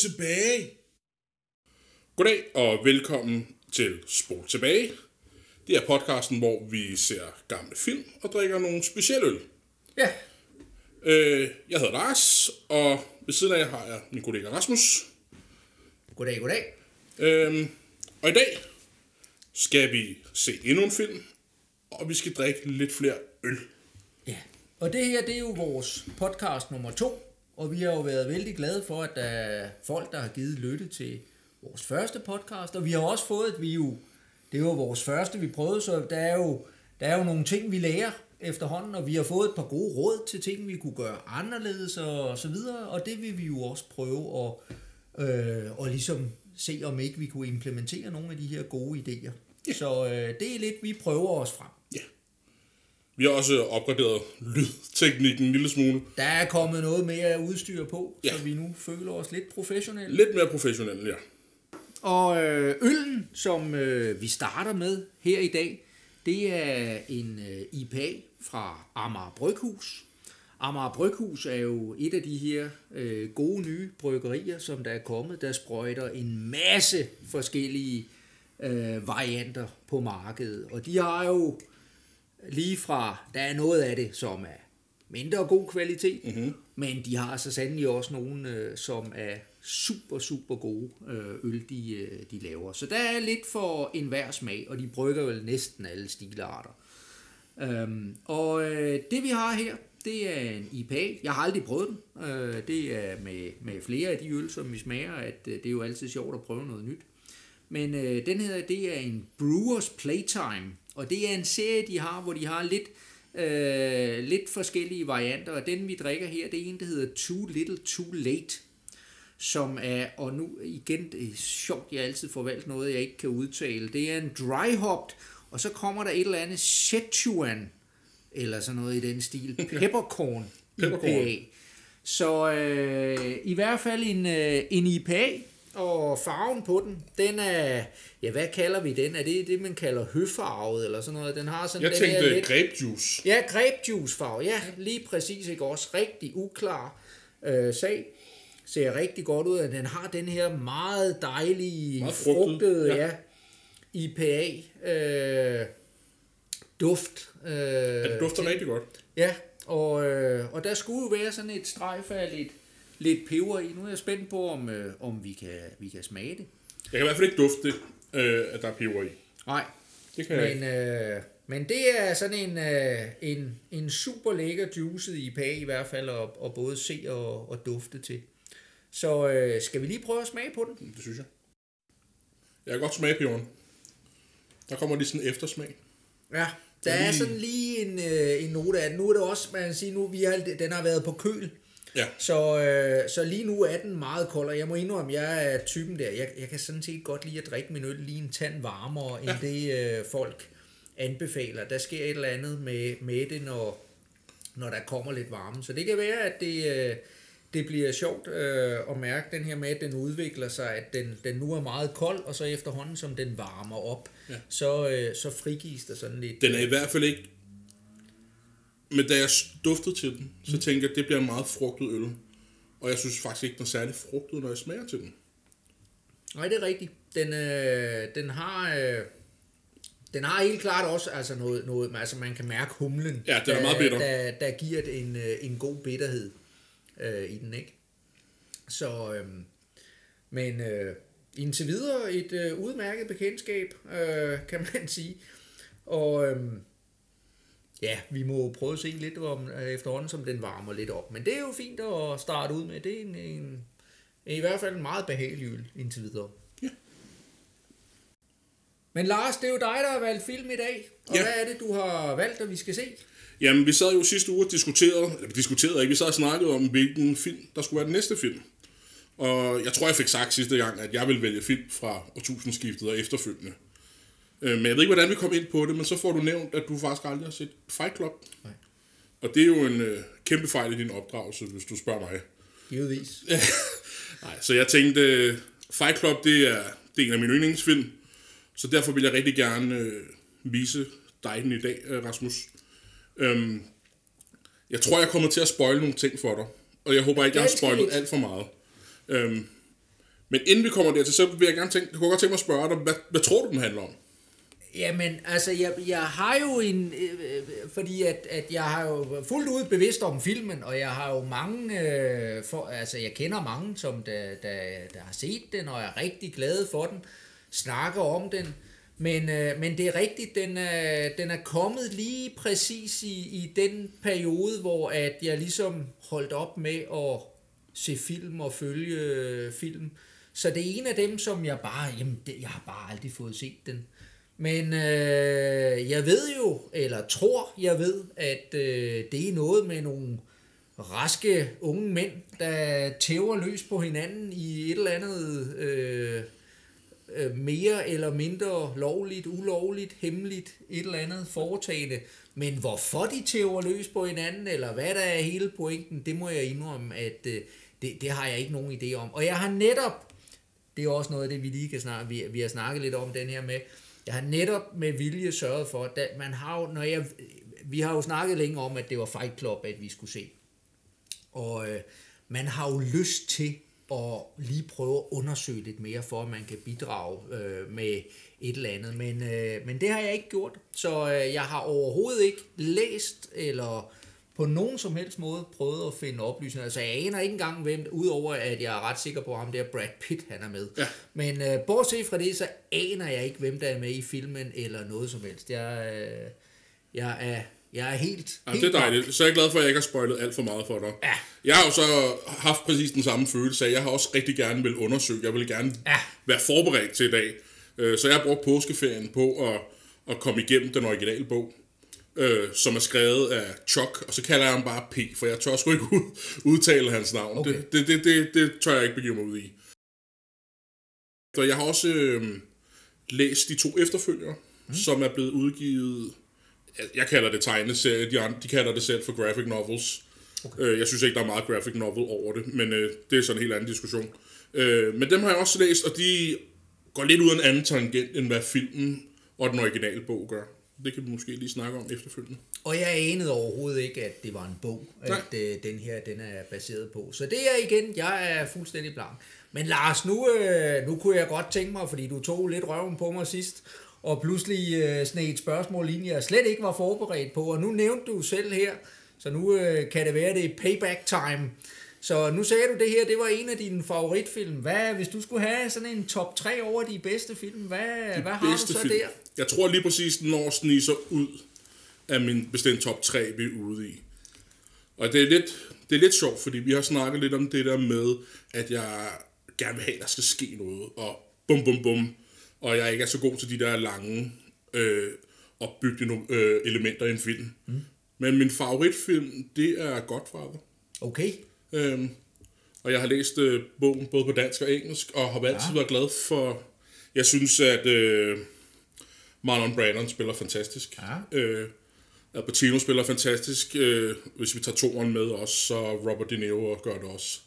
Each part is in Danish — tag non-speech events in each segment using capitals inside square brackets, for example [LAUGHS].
Tilbage. Goddag og velkommen til Spol tilbage. Det er podcasten, hvor vi ser gamle film og drikker nogle specielle øl. Ja, Øh, jeg hedder Lars, og ved siden af har jeg min kollega Rasmus. goddag, goddag. Øhm, og i dag skal vi se endnu en film, og vi skal drikke lidt flere øl. Ja, og det her, det er jo vores podcast nummer to, og vi har jo været vældig glade for, at der er folk, der har givet lytte til vores første podcast, og vi har også fået, at vi jo, det var vores første, vi prøvede, så der er jo, der er jo nogle ting, vi lærer efterhånden, og vi har fået et par gode råd til ting, vi kunne gøre anderledes og så videre, og det vil vi jo også prøve at, øh, og ligesom se, om ikke vi kunne implementere nogle af de her gode idéer. Så øh, det er lidt, vi prøver os frem. Vi har også opgraderet lydteknikken en lille smule. Der er kommet noget mere udstyr på. Ja. så vi nu føler os lidt professionelle. Lidt mere professionelle, ja. Og øh, øllen, som øh, vi starter med her i dag, det er en øh, IPA fra Amager Bryghus. Amager Bryghus er jo et af de her øh, gode nye bryggerier, som der er kommet, der sprøjter en masse forskellige øh, varianter på markedet. Og de har jo lige fra, der er noget af det, som er mindre god kvalitet, mm-hmm. men de har så sandelig også nogle, øh, som er super, super gode øh, øl, de, øh, de laver. Så der er lidt for enhver smag, og de brygger vel næsten alle stilarter. Øhm, og øh, det vi har her, det er en IPA. Jeg har aldrig prøvet den. Øh, det er med, med flere af de øl, som vi smager, at øh, det er jo altid sjovt at prøve noget nyt. Men øh, den her, det er en Brewers Playtime, og det er en serie, de har, hvor de har lidt, øh, lidt forskellige varianter, og den vi drikker her, det er en, der hedder Too Little Too Late, som er, og nu igen, det er sjovt, jeg altid får valgt noget, jeg ikke kan udtale, det er en dry hopped, og så kommer der et eller andet Sichuan, eller sådan noget i den stil, [LAUGHS] peppercorn, Peppercorn. IPA. Så øh, i hvert fald en, øh, en IPA, og farven på den, den er, ja hvad kalder vi den? Er det det, man kalder høfarvet eller sådan noget? Den har sådan Jeg den her tænkte lidt- grapejuice. Ja, grapejuicefarve. Ja, lige præcis. Ikke også rigtig uklar øh, sag. Ser rigtig godt ud, at den har den her meget dejlige, Meget frugtede, ja. ja. IPA øh, duft. Øh, Ja, det dufter rigtig godt. Ja, og, øh, og der skulle jo være sådan et strejf af lidt, lidt peber i. Nu er jeg spændt på, om, øh, om vi, kan, vi kan smage det. Jeg kan i hvert fald ikke dufte, øh, at der er peber i. Nej, Det kan jeg men, ikke. øh, men det er sådan en, øh, en, en super lækker juicet IPA i hvert fald, at, at både se og, og dufte til. Så øh, skal vi lige prøve at smage på den? Det synes jeg. Jeg kan godt smage peberen. Der kommer lige sådan en eftersmag. Ja, der er sådan lige en, øh, en note af den. Nu er det også, man kan sige, nu vi har, den har været på køl. Ja. Så, øh, så lige nu er den meget kold, og jeg må indrømme, jeg er typen der. Jeg, jeg kan sådan set godt lide at drikke min øl lige en tand varmere, end det øh, folk anbefaler. Der sker et eller andet med, med det, når, når der kommer lidt varme. Så det kan være, at det, øh, det bliver sjovt øh, at mærke den her med, at den udvikler sig, at den, den nu er meget kold, og så efterhånden, som den varmer op, ja. så, øh, så frigives der sådan lidt... Den er i hvert fald ikke... Men da jeg duftede til den, så Mm. tænkte jeg, at det bliver en meget frugtet øl. Og jeg synes faktisk ikke, den er særlig frugtet, når jeg smager til den. Nej, det er rigtigt. Den, øh, den har... Øh, den har helt klart også altså noget, noget, altså man kan mærke humlen, Ja, den er der, meget bitter. Der, der giver det en, øh, en god bitterhed øh, i den, ikke? Så, øh, men øh, indtil videre et øh, udmærket bekendtskab, øh, kan man sige. Og øh, ja, vi må prøve at se lidt om øh, efterhånden, som den varmer lidt op. Men det er jo fint at starte ud med. Det er en, en, i hvert fald en meget behagelig øl indtil videre. Ja. Men Lars, det er jo dig, der har valgt film i dag. Og Ja. hvad er det, du har valgt, at vi skal se? Jamen, vi sad jo sidste uge og diskuterede, eller vi diskuterede ikke, vi sad og snakkede om, hvilken film, der skulle være den næste film. Og jeg tror, jeg fik sagt sidste gang, at jeg ville vælge film fra årtusindskiftet og efterfølgende. Øh, Men jeg ved ikke, hvordan vi kom ind på det, men så får du nævnt, at du faktisk aldrig har set Fight Club. Nej. Og det er jo en øh, kæmpe fejl i din opdragelse, hvis du spørger mig. Givetvis. [LAUGHS] Nej, så jeg tænkte, Fight Club, det er, det er en af mine yndlingsfilm. Så derfor vil jeg rigtig gerne øh, vise dig den i dag, øh, Rasmus. Øhm, jeg tror, jeg kommer til at spoile nogle ting for dig. Og jeg håber ikke, jeg har spoilet alt for meget. Øhm, Men inden vi kommer dertil, så vil jeg gerne tænke, jeg kunne godt tænke mig at spørge dig, hvad, hvad tror du, den handler om? Jamen, altså, jeg, jeg har jo en... Øh, øh, fordi at, at jeg har jo fuldt ud bevidst om filmen, og jeg har jo mange... Øh, for, altså, jeg kender mange, som der, der, der har set den, og er rigtig glade for den, snakker om den. Men, øh, men det er rigtigt, den er, den er kommet lige præcis i, i den periode, hvor at jeg ligesom holdt op med at se film og følge øh, film. Så det er en af dem, som jeg bare... Jamen, det, jeg har bare aldrig fået set den. Men øh, jeg ved jo, eller tror jeg ved, at øh, det er noget med nogle raske unge mænd, der tæver løs på hinanden i et eller andet øh, øh, mere eller mindre lovligt, ulovligt, hemmeligt, et eller andet foretagende. Men hvorfor de tæver løs på hinanden, eller hvad der er hele pointen, det må jeg indrømme, at øh, det, det har jeg ikke nogen idé om. Og jeg har netop, det er også noget af det, vi lige kan snakke, vi, vi har snakket lidt om den her med, jeg har netop med vilje sørget for, at man har jo, når jeg, vi har jo snakket længe om, at det var Fight Club, at vi skulle se. Og øh, man har jo lyst til at lige prøve at undersøge lidt mere, for at man kan bidrage øh, med et eller andet. Men, øh, men det har jeg ikke gjort, så øh, jeg har overhovedet ikke læst eller på nogen som helst måde prøvet at finde oplysninger. Altså, jeg aner ikke engang, hvem, udover at jeg er ret sikker på, ham der Brad Pitt, han er med. Ja. Men øh, bortset fra det, så aner jeg ikke, hvem der er med i filmen, eller noget som helst. Jeg, øh, jeg, er, jeg er helt... Ja, helt det er dejligt. Så er jeg glad for, at jeg ikke har spoilet alt for meget for dig. Ja. Jeg har jo så haft præcis den samme følelse af, jeg har også rigtig gerne vil undersøge, jeg vil gerne Ja. være forberedt til i dag. Øh, Så jeg har brugt påskeferien på at, at komme igennem den originale bog, øh, som er skrevet af Chuck, og så kalder jeg ham bare P, for jeg tør sgu ikke ud, udtale hans navn. Okay. Det, det, det, det, det tør jeg ikke begive mig ud i. Så jeg har også øh, læst de to efterfølgere, mm. som er blevet udgivet, jeg, jeg kalder det tegneserie, de, andre, de kalder det selv for graphic novels. Okay. Øh, jeg synes ikke, der er meget graphic novel over det, men øh, det er sådan en helt anden diskussion. Øh, men dem har jeg også læst, og de går lidt ud af en anden tangent, end hvad filmen og den originale bog gør. Det kan vi måske lige snakke om efterfølgende. Og jeg anede overhovedet ikke, at det var en bog, Nej. at øh, den her den er baseret på. Så det er igen, jeg er fuldstændig blank. Men Lars, nu, øh, nu kunne jeg godt tænke mig, fordi du tog lidt røven på mig sidst, og pludselig øh, sned et spørgsmål ind, jeg slet ikke var forberedt på, og nu nævnte du selv her, så nu øh, kan det være, det er payback time. Så nu sagde du det her, det var en af dine favoritfilm. Hvad, hvis du skulle have sådan en top 3 over de bedste film, hvad, hvad har du så film. der? Jeg tror lige præcis, den når sniser ud af min bestemt top 3, vi er ude i. Og det er lidt, det er lidt sjovt, fordi vi har snakket lidt om det der med, at jeg gerne vil have, at der skal ske noget, og bum bum bum, og jeg ikke er så god til de der lange øh, opbyggende øh, elementer i en film. Mm. Men min favoritfilm, det er Godfather. Okay, Øhm, og jeg har læst øh, bogen både på dansk og engelsk, og har altid ja. været glad for... Jeg synes, at øh, Marlon Brandon spiller fantastisk. Ja. Øh, Al Pacino spiller fantastisk. Øh, hvis vi tager toeren med også, så Robert De Niro gør det også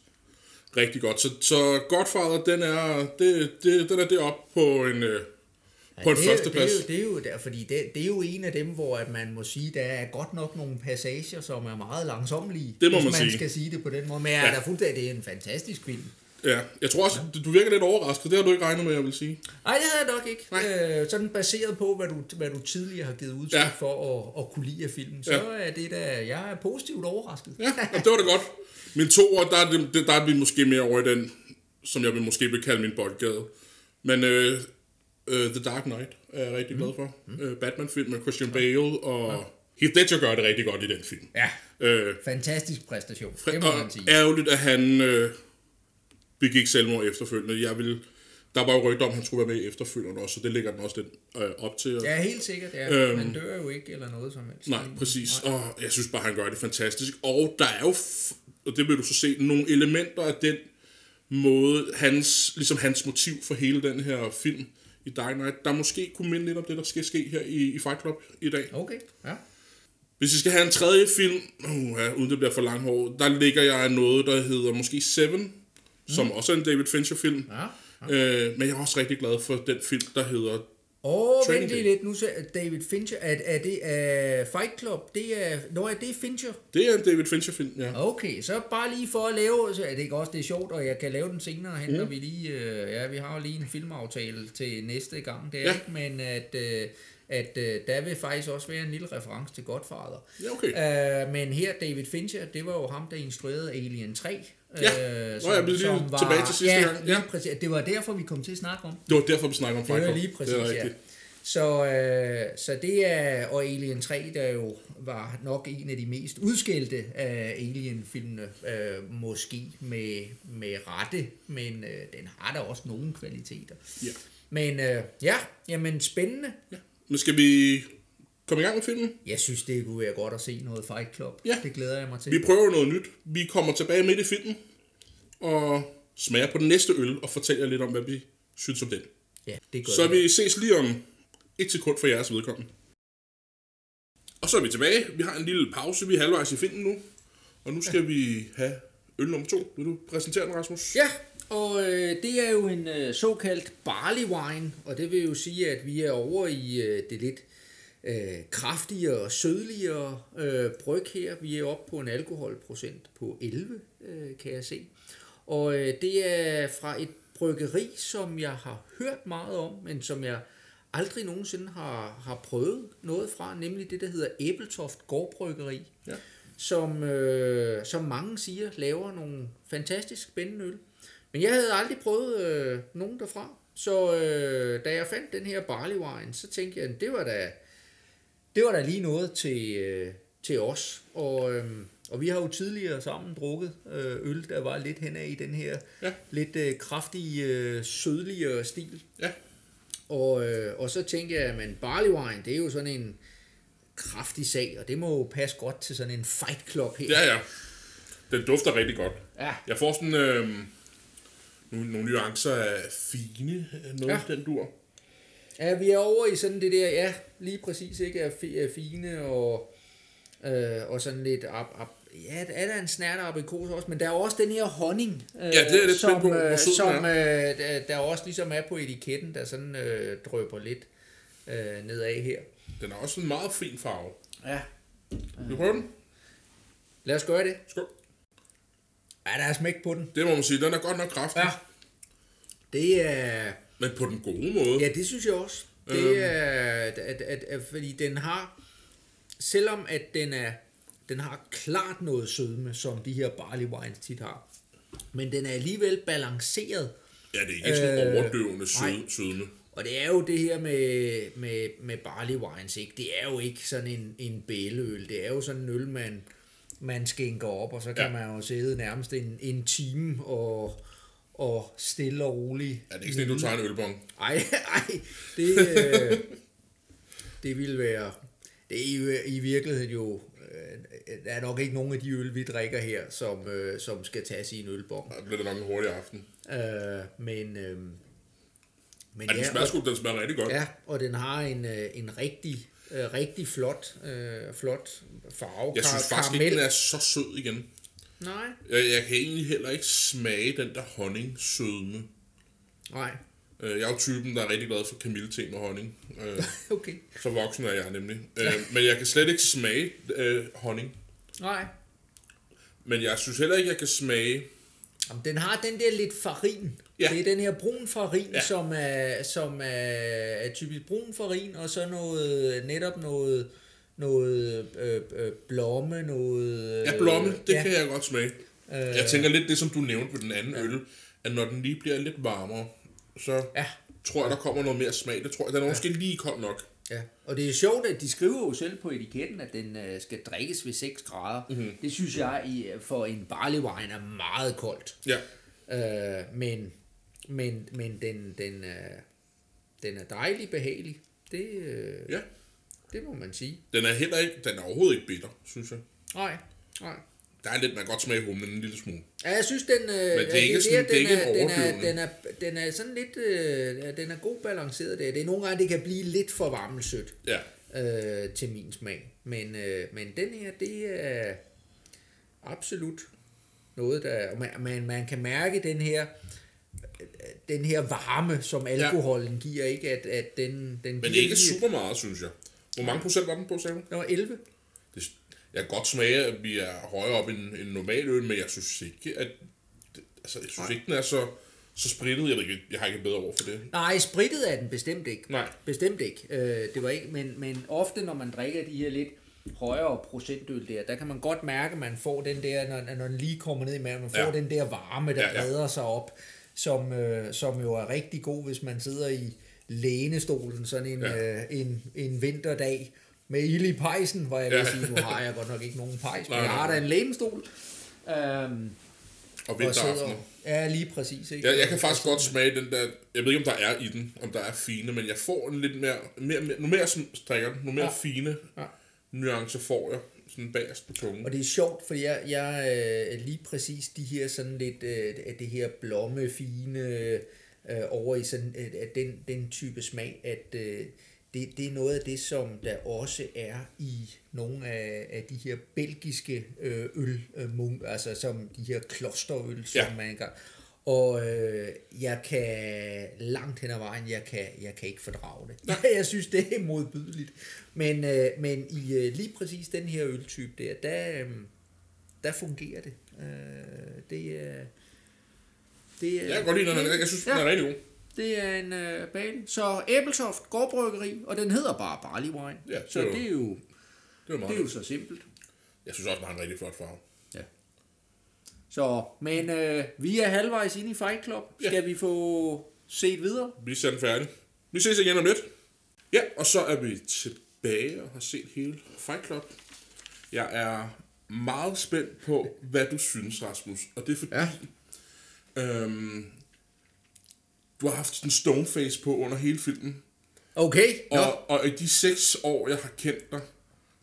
rigtig godt. Så, så Godfather, den er, det, det, den er deroppe på en, øh, på en det, førsteplads. Det er, jo, det er jo der, fordi det, det er jo en af dem, hvor at man må sige, der er godt nok nogle passager, som er meget langsomlige. Det må hvis man man sige. skal sige det på den måde. Men jeg er Ja. da fuldstændig, det er en fantastisk film. Ja, jeg tror også, du, du virker lidt overrasket. Det har du ikke regnet med, jeg vil sige. Nej, det havde jeg nok ikke. Øh, sådan baseret på, hvad du, hvad du tidligere har givet udtryk Ja. ja. for at, at kunne lide af filmen, så Ja. er det der, jeg er positivt overrasket. Ja, og det var det godt. Min toer, der er, det, der er vi måske mere over i den, som jeg vil måske vil kalde min boldgade. Men øh, øh, The Dark Knight er jeg rigtig glad for. Mm. Øh, Batman-film med Christian Bale, og Heath Ledger gør det rigtig godt i den film. Ja, Øh, fantastisk præstation, det må man sige. ærgerligt, at han øh, begik selvmord efterfølgende. Jeg vil, der var jo rygter om, at han skulle være med i efterfølgende også, så det ligger den også lidt øh, op til. Ja, helt sikkert, ja. Øhm. Han dør jo ikke eller noget som helst. Nej, præcis. Og jeg synes bare, han gør det fantastisk. Og der er jo, og det vil du så se, nogle elementer af den måde, hans, ligesom hans motiv for hele den her film i Dark Knight, der måske kunne minde lidt om det, der skal ske her i, i Fight Club i dag. Okay, ja. Hvis vi skal have en tredje film, uh, uden det bliver for langhåret, der ligger jeg noget, der hedder måske Seven, mm. som også er en David Fincher-film. ja. Øh, men jeg er også rigtig glad for den film, der hedder Åh, oh, vent lige lidt. Nu ser David Fincher. Er, er det uh, Fight Club? Det er, nå, er det Fincher? Det er en David Fincher-film, ja. Okay, så bare lige for at lave, så er det ikke også det er sjovt, og jeg kan lave den senere hen, når vi lige, øh, ja, vi har jo lige en filmaftale til næste gang, det er Ja. ikke, men at, øh, at øh, der vil faktisk også være en lille reference til Godfather. Ja, okay. Uh, men her, David Fincher, det var jo ham, der instruerede Alien 3. Ja. øh, Nå, jeg blev lige tilbage til sidste ja, gang. Ja. præcis. Det var derfor, vi kom til at snakke om. Det var derfor, vi snakker om Det Fight var lige præcis, det er ja. rigtigt. Så, øh, så det er, og Alien 3, der jo var nok en af de mest udskældte af Alien-filmene, øh, måske med, med rette, men øh, den har da også nogle kvaliteter. Ja. Men øh, ja, jamen spændende. ja. Men skal vi komme i gang med filmen? Jeg synes, det kunne være godt at se noget Fight Club. Ja. Det glæder jeg mig til. Vi prøver noget nyt. Vi kommer tilbage midt i filmen og smager på den næste øl og fortæller lidt om, hvad vi synes om den. Ja, det gør Så vi. vi ses lige om et sekund for jeres vedkommende. Og så er vi tilbage. Vi har en lille pause. Vi er halvvejs i filmen nu. Og nu skal vi have øl nummer to. Vil du præsentere den, Rasmus? Ja, og øh, det er jo en øh, såkaldt barley wine, og det vil jo sige, at vi er over i øh, det lidt øh, kraftigere og sødligere øh, bryg her. Vi er oppe på en alkoholprocent på 11, øh, kan jeg se. Og øh, det er fra et bryggeri, som jeg har hørt meget om, men som jeg aldrig nogensinde har, har prøvet noget fra, nemlig det, der hedder Æbeltoft Gårdbryggeri Ja. som, øh, som mange siger laver nogle fantastisk spændende øl. Men jeg havde aldrig prøvet øh, nogen derfra. Så øh, da jeg fandt den her barley wine, så tænkte jeg, at det var da, det var da lige noget til, øh, til os. Og, øh, og vi har jo tidligere sammen drukket øh, øl, der var lidt henad i den her Ja. lidt øh, kraftige, øh, sødligere stil. Ja. Og, øh, og så tænkte jeg, at barley wine, det er jo sådan en kraftig sag, og det må jo passe godt til sådan en fight club her. Ja, ja. Den dufter rigtig godt. Ja. Jeg får sådan øh, nogle, nogle nuancer af fine, øh, noget Ja. ja. den dur. Ja, vi er over i sådan det der, ja, lige præcis, ikke, er, fi, er fine og, øh, og sådan lidt, op, op, ja, er der en snært af aprikos også, men der er også den her honning, øh, Ja, det er lidt som, spændt på, øh, som øh, der, der også ligesom er på etiketten, der sådan øh, drøber lidt øh, nedad her. Den har også en meget fin farve. Ja. Vil du prøve den? Lad os gøre det. Skål. Ja, der er smæk på den. Det må man sige. Den er godt nok kraftig. Ja. Det er... Men på den gode måde. Ja, det synes jeg også. Det Øhm. er, at, at, at, at, fordi den har, selvom at den er, den har klart noget sødme, som de her barley wines tit har, men den er alligevel balanceret. Ja, det er ikke sådan Øh, overdøvende nej. sød, sødme. Og det er jo det her med, med, med barley wines, ikke? Det er jo ikke sådan en, en bæleøl. Det er jo sådan en øl, man, man skænker op, og så kan Ja. man jo sidde nærmest en, en time og, og stille og roligt. Ja, det er ikke sådan, du tager en ølbong. Ej, ej, det, øh, det ville være... Det er i, i virkeligheden jo... Øh, der er nok ikke nogen af de øl, vi drikker her, som, øh, som skal tages i en ølbong. Der bliver det nok en hurtig aften. Øh, men... Øh, men Ja, den smager sgu, den smager rigtig godt. ja, og den har en, øh, en rigtig, øh, rigtig flot, øh, flot farve. Jeg synes faktisk ikke, den er så sød igen. Nej, Jeg, jeg kan egentlig heller ikke smage den der honning-sødme. nej. Øh, Jeg er jo typen, der er rigtig glad for kamillete med honning. Øh, [LAUGHS] Okay. Så voksen er jeg nemlig. Øh, Men jeg kan slet ikke smage øh, honning. Nej. Men jeg synes heller ikke, jeg kan smage... Jamen, den har den der lidt farin. Ja. Det er den her brun farin. Ja. som, er, som er, er typisk brun farin, og så noget, netop noget, noget øh, øh, blomme, noget... Ja, blomme, det ja. kan jeg godt smage. Øh. Jeg tænker lidt det, som du nævnte på den anden øl, at når den lige bliver lidt varmere, så Ja. tror jeg, der kommer noget mere smag. Det tror jeg, den er måske lige kold nok. Ja, og det er sjovt, at de skriver jo selv på etiketten, at den øh, skal drikkes ved 6 grader. Mhm. Mm-hmm. Det synes jeg i, for en barley wine er meget koldt. Ja, Øh, men men, men den, den, er, den er dejlig behagelig. Det, øh, ja. Det må man sige. Den er heller ikke, den er overhovedet ikke bitter, synes jeg. Nej, nej. Der er lidt, man godt smage humlen en lille smule. Ja, jeg synes, den, øh, det er ikke sådan- det er ikke den, en er, den, er, den, er, den er sådan lidt, øh, den er god balanceret der. Det er nogle gange, det kan blive lidt for varmelsødt Ja, øh, til min smag. Men, øh, men den her, det er absolut noget, der... Man, man, man kan mærke den her... den her varme, som alkoholen ja. giver, ikke? At, at den, den Men giver ikke lige- super meget, synes jeg. Hvor mange procent var den på, sagde du? Det var 11. Det, jeg kan godt smage, at vi er højere op end en normal øl, men jeg synes ikke, at... Altså, jeg synes ikke, den er så, så sprittet. Jeg, ved ikke, jeg har ikke bedre ord for det. Nej, sprittet er den bestemt ikke. Nej. Bestemt ikke. Øh, det var ikke men, men ofte, når man drikker de her lidt højere procentøl der, der kan man godt mærke, at man får den der, når, når den lige kommer ned i maven, man får Ja. den der varme, der ja. ja. breder sig op, som, øh, som jo er rigtig god, hvis man sidder i lænestolen sådan en, Ja. øh, en, en vinterdag med ild i pejsen, hvor jeg vil Ja. sige, nu har jeg godt nok ikke nogen pejs, men jeg har da en lænestol. Øhm, Og vinteraftener. sidder, ja, lige præcis. Ikke? Jeg, jeg kan faktisk godt smage den der, jeg ved ikke om der er i den, om der er fine, men jeg får en lidt mere, mere, mere nu mere som strikker den, nu mere ja. Fine Ja. nuancer får jeg, sådan bagerst på tungen. Og det er sjovt, for jeg, jeg øh, lige præcis de her sådan lidt, øh, det her blommefine øh, over i sådan øh, den, den type smag, at øh, det, det er noget af det, som der også er i nogle af, af de her belgiske øh, øl, øh, munk, altså som de her klosterøl, som Ja. man engang. Og øh, jeg kan langt hen ad vejen, jeg kan, jeg kan ikke fordrage det. Ja. [LAUGHS] Jeg synes, det er modbydeligt. Men, øh, men i øh, lige præcis den her øltype der, der, øh, der fungerer det. Øh, det er... Det er, Jeg kan godt lide den, her. jeg synes, den er ja, rigtig god. det er en øh, bale. Så Æbelsoft Gårdbryggeri, og den hedder bare Barley Wine. Ja, så det er jo- det er jo, Det er meget det er jo så simpelt. Jeg synes også, den har en rigtig flot farve. Ja. Så, men øh, vi er halvvejs inde i Fight Club. Ja. Skal vi få set videre? Vi er sendt færdig. Vi ses igen om lidt. Ja, og så er vi tilbage og har set hele Fight Club. Jeg er meget spændt på, hvad du synes, Rasmus. Og det er fordi, Ja. Øhm, du har haft sådan en stoneface på under hele filmen. Okay. Og, og i de seks år, jeg har kendt dig,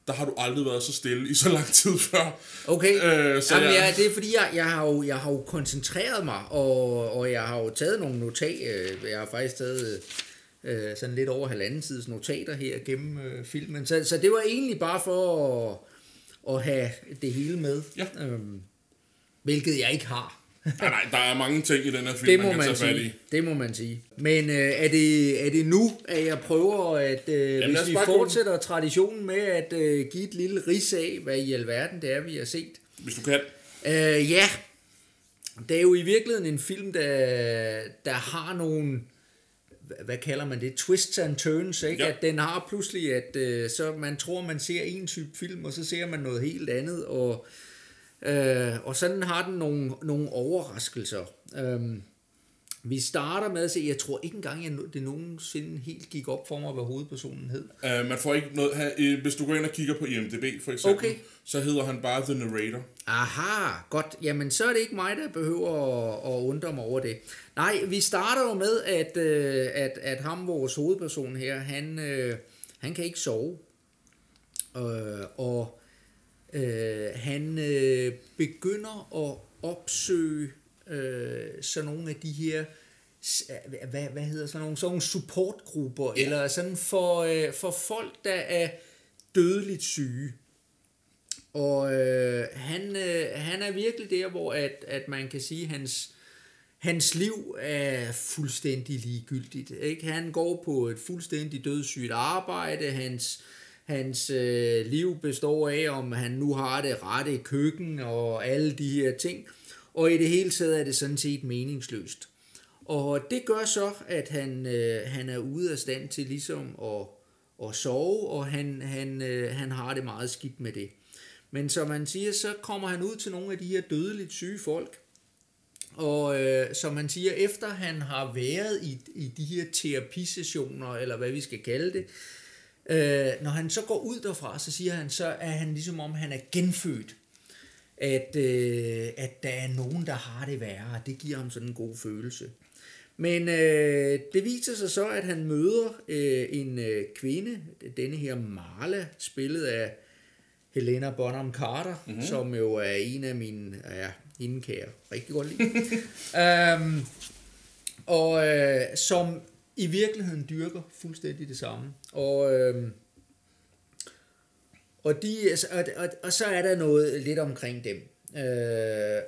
der har du aldrig været så stille i så lang tid før. Okay, Øh, så Jamen, jeg- ja, det er fordi, jeg, jeg, har jo, jeg har jo koncentreret mig, og, og jeg har jo taget nogle notat. øh, Jeg har faktisk taget øh, sådan lidt over halvanden sides notater her gennem øh, filmen. Så, så det var egentlig bare for at, at have det hele med. Ja. Øhm, hvilket jeg ikke har. Nej, nej, der er mange ting i den her film, Det man, må kan man tage fat i. sige. Det må man sige. Men øh, er, det, er det nu, at jeg prøver, at øh, lad hvis vi fortsætter traditionen med at øh, give et lille ris af, hvad i alverden det er, vi har set? Hvis du kan. Øh, ja, det er jo i virkeligheden en film, der, der har nogle, hvad- kalder man det, twists and turns, ikke? Ja. Ja. At den har pludselig, at øh, så man tror, man ser en type film, og så ser man noget helt andet, og, øh, og sådan har den nogle, nogle overraskelser. Øhm, vi starter med at se, jeg tror ikke engang, jeg, det nogensinde helt gik op for mig, hvad hovedpersonen hed. Uh, man får ikke noget øh, Hvis du går ind og kigger på IMDb for eksempel, Okay. så hedder han bare The Narrator. Aha, godt. Jamen, så er det ikke mig, der behøver at, at undre mig over det. Nej, vi starter jo med, at, øh, at, at ham, vores hovedperson her, han, øh, han kan ikke sove. Øh, og øh, han øh, begynder at opsøge øh, sådan nogle af de her s- hvad, hvad hedder sådan nogle, sådan nogle supportgrupper, Ja. eller sådan for, øh, for folk, der er dødeligt syge. Og øh, han, øh, han er virkelig der, hvor at, at man kan sige, at hans, hans liv er fuldstændig ligegyldigt. Ikke? Han går på et fuldstændig dødssygt arbejde. Hans, hans øh, liv består af, om han nu har det rette køkken og alle de her ting. Og i det hele taget er det sådan set meningsløst. Og det gør så, at han, øh, han er ude af stand til ligesom at, at sove, og han, han, øh, han har det meget skidt med det. Men som man siger, så kommer han ud til nogle af de her dødeligt syge folk, og øh, som man siger, efter han har været i, i de her terapisessioner, eller hvad vi skal kalde det, øh, når han så går ud derfra, så siger han, så er han ligesom om, han er genfødt. At, øh, at der er nogen, der har det værre. Det giver ham sådan en god følelse. Men øh, det viser sig så, at han møder øh, en øh, kvinde, denne her Marla, spillet af Helena Bonham Carter, mm-hmm. som jo er en af mine, ja, hende kan jeg rigtig godt lide. um, [LAUGHS] og øh, som i virkeligheden dyrker fuldstændig det samme. Og, øh, og, de, altså, og, og, og så er der noget lidt omkring dem. Øh,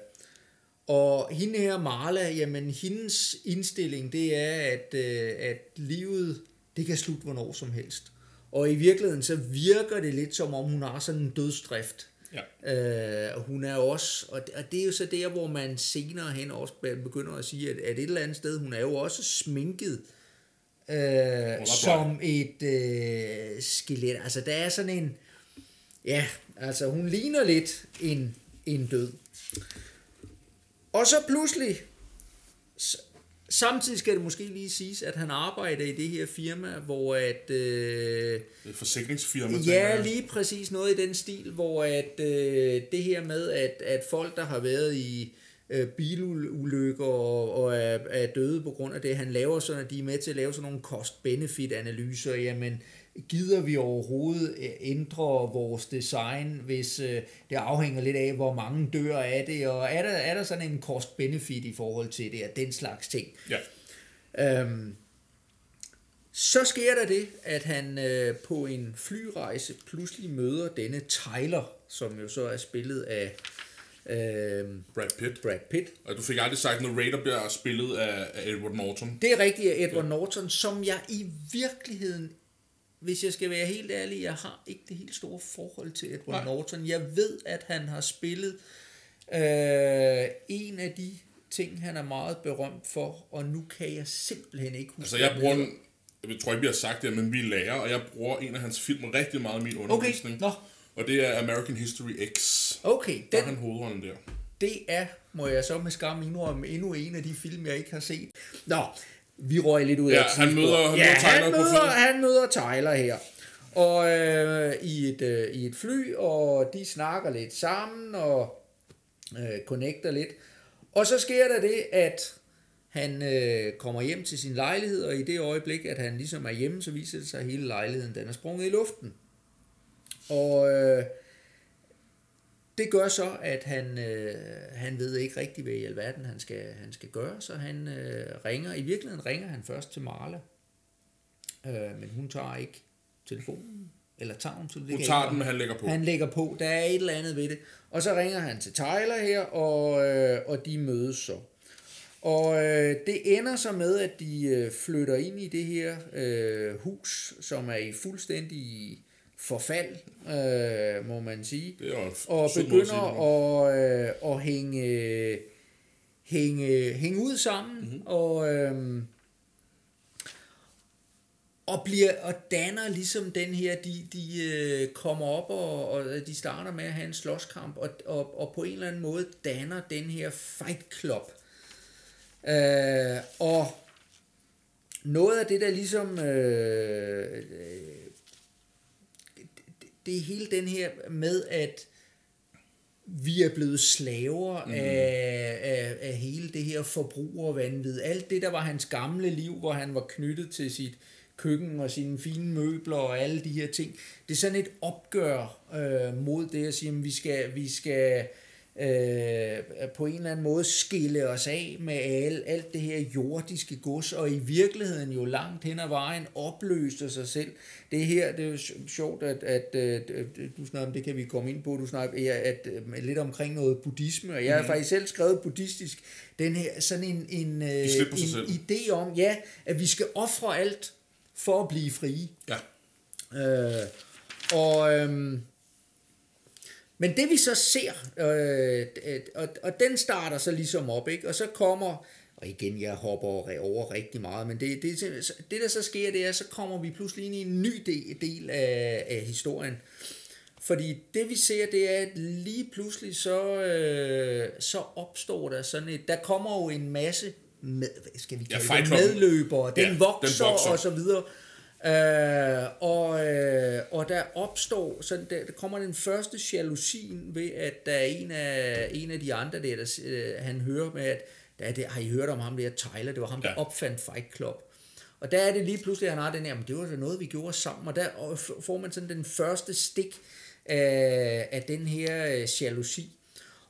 og hende her, Marla, jamen hendes indstilling, det er, at, øh, at livet, det kan slutte hvornår som helst. Og i virkeligheden, så virker det lidt som om, hun har sådan en dødsdrift. Ja. Øh, og hun er også, og det, og det er jo så der, hvor man senere hen også begynder at sige, at, at et eller andet sted, hun er jo også sminket øh, som et øh, skelet. Altså der er sådan en, ja, altså hun ligner lidt en, en død. Og så pludselig, samtidig skal det måske lige siges, at han arbejder i det her firma, hvor at... Øh, et forsikringsfirma. Ja, lige præcis noget i den stil, hvor at øh, det her med, at, at folk, der har været i øh, bilulykker og, og er, er døde på grund af det, han laver sådan, at de er med til at lave sådan nogle cost-benefit-analyser, jamen gider vi overhovedet øh, ændre vores design, hvis øh, det afhænger lidt af, hvor mange dør af det, og er der, er der sådan en cost-benefit i forhold til det, og den slags ting. Ja. Øhm, så sker der det, at han øh, på en flyrejse pludselig møder denne Tyler, som jo så er spillet af øh, Brad Pitt. Brad Pitt. Og du fik aldrig sagt, når Raider bliver spillet af, af Edward Norton. Det er rigtigt af Edward ja. Norton, som jeg i virkeligheden hvis jeg skal være helt ærlig, jeg har ikke det helt store forhold til Edward Nej. Norton. Jeg ved, at han har spillet øh, en af de ting, han er meget berømt for, og nu kan jeg simpelthen ikke huske Altså jeg bruger, den, jeg tror ikke, vi har sagt det, men vi er lærer, og jeg bruger en af hans film rigtig meget i min undervisning. Okay. Nå. Og det er American History X. Okay. Der den, er han hovedrollen der. Det er, må jeg så med skam indrømme, endnu en af de film, jeg ikke har set. Nå, vi røg lidt ud ja, af han møder, han ja, møder han møder, han møder Tyler her. Og øh, i, et, øh, i et fly, og de snakker lidt sammen, og øh, connecter lidt. Og så sker der det, at han øh, kommer hjem til sin lejlighed, og i det øjeblik, at han ligesom er hjemme, så viser det sig, at hele lejligheden den er sprunget i luften. Og øh, det gør så, at han, øh, han ved ikke rigtig, hvad i alverden han skal, han skal gøre, så han øh, ringer. I virkeligheden ringer han først til Marla, øh, men hun tager ikke telefonen. Eller tager hun, det hun tager den, men han lægger på. Han lægger på. Der er et eller andet ved det. Og så ringer han til Tyler her, og, øh, og de mødes så. Og øh, det ender så med, at de øh, flytter ind i det her øh, hus, som er i fuldstændig forfald, øh, må man sige. Det er og begynder at, at, øh, at hænge, hænge, hænge ud sammen, mm-hmm. og, øh, og bliver og danner ligesom den her, de, de øh, kommer op, og, og de starter med at have en slåskamp, og, og, og på en eller anden måde danner den her fight club. Øh, og noget af det, der ligesom øh, det er hele den her med, at vi er blevet slaver mm. af, af, af hele det her forbrugervandvid. Alt det, der var hans gamle liv, hvor han var knyttet til sit køkken og sine fine møbler og alle de her ting. Det er sådan et opgør øh, mod det at sige, at vi skal, vi skal øh, på en eller anden måde skille os af med al, alt det her jordiske gods, og i virkeligheden jo langt hen ad vejen opløste sig selv. Det her, det er jo sjovt, at, at, at, at du snakker om, det kan vi komme ind på, du snakker at, at, at, lidt omkring noget buddhisme, og jeg har mm. faktisk selv skrevet buddhistisk, den her, sådan en, en, øh, en idé om, ja, at vi skal ofre alt for at blive frie. Ja. Øh, og øhm, men det vi så ser, øh, og, og den starter så ligesom op, ikke? og så kommer, og igen, jeg hopper over rigtig meget, men det, det, det der så sker, det er, så kommer vi pludselig ind i en ny del, del af, af historien. Fordi det vi ser, det er, at lige pludselig så, øh, så opstår der sådan et, der kommer jo en masse med, skal vi kalde ja, det, medløbere, den, ja, vokser, den vokser og så videre. Øh, og, øh, og der opstår, så der, der kommer den første jalousi ved, at der er en af, en af de andre der, der øh, han hører med, at der er det, har I hørt om ham der Tyler, det var ham, der ja. opfandt Fight Club. Og der er det lige pludselig, at han har den her, men det var da noget, vi gjorde sammen, og der får man sådan den første stik af, af den her øh, jalousi.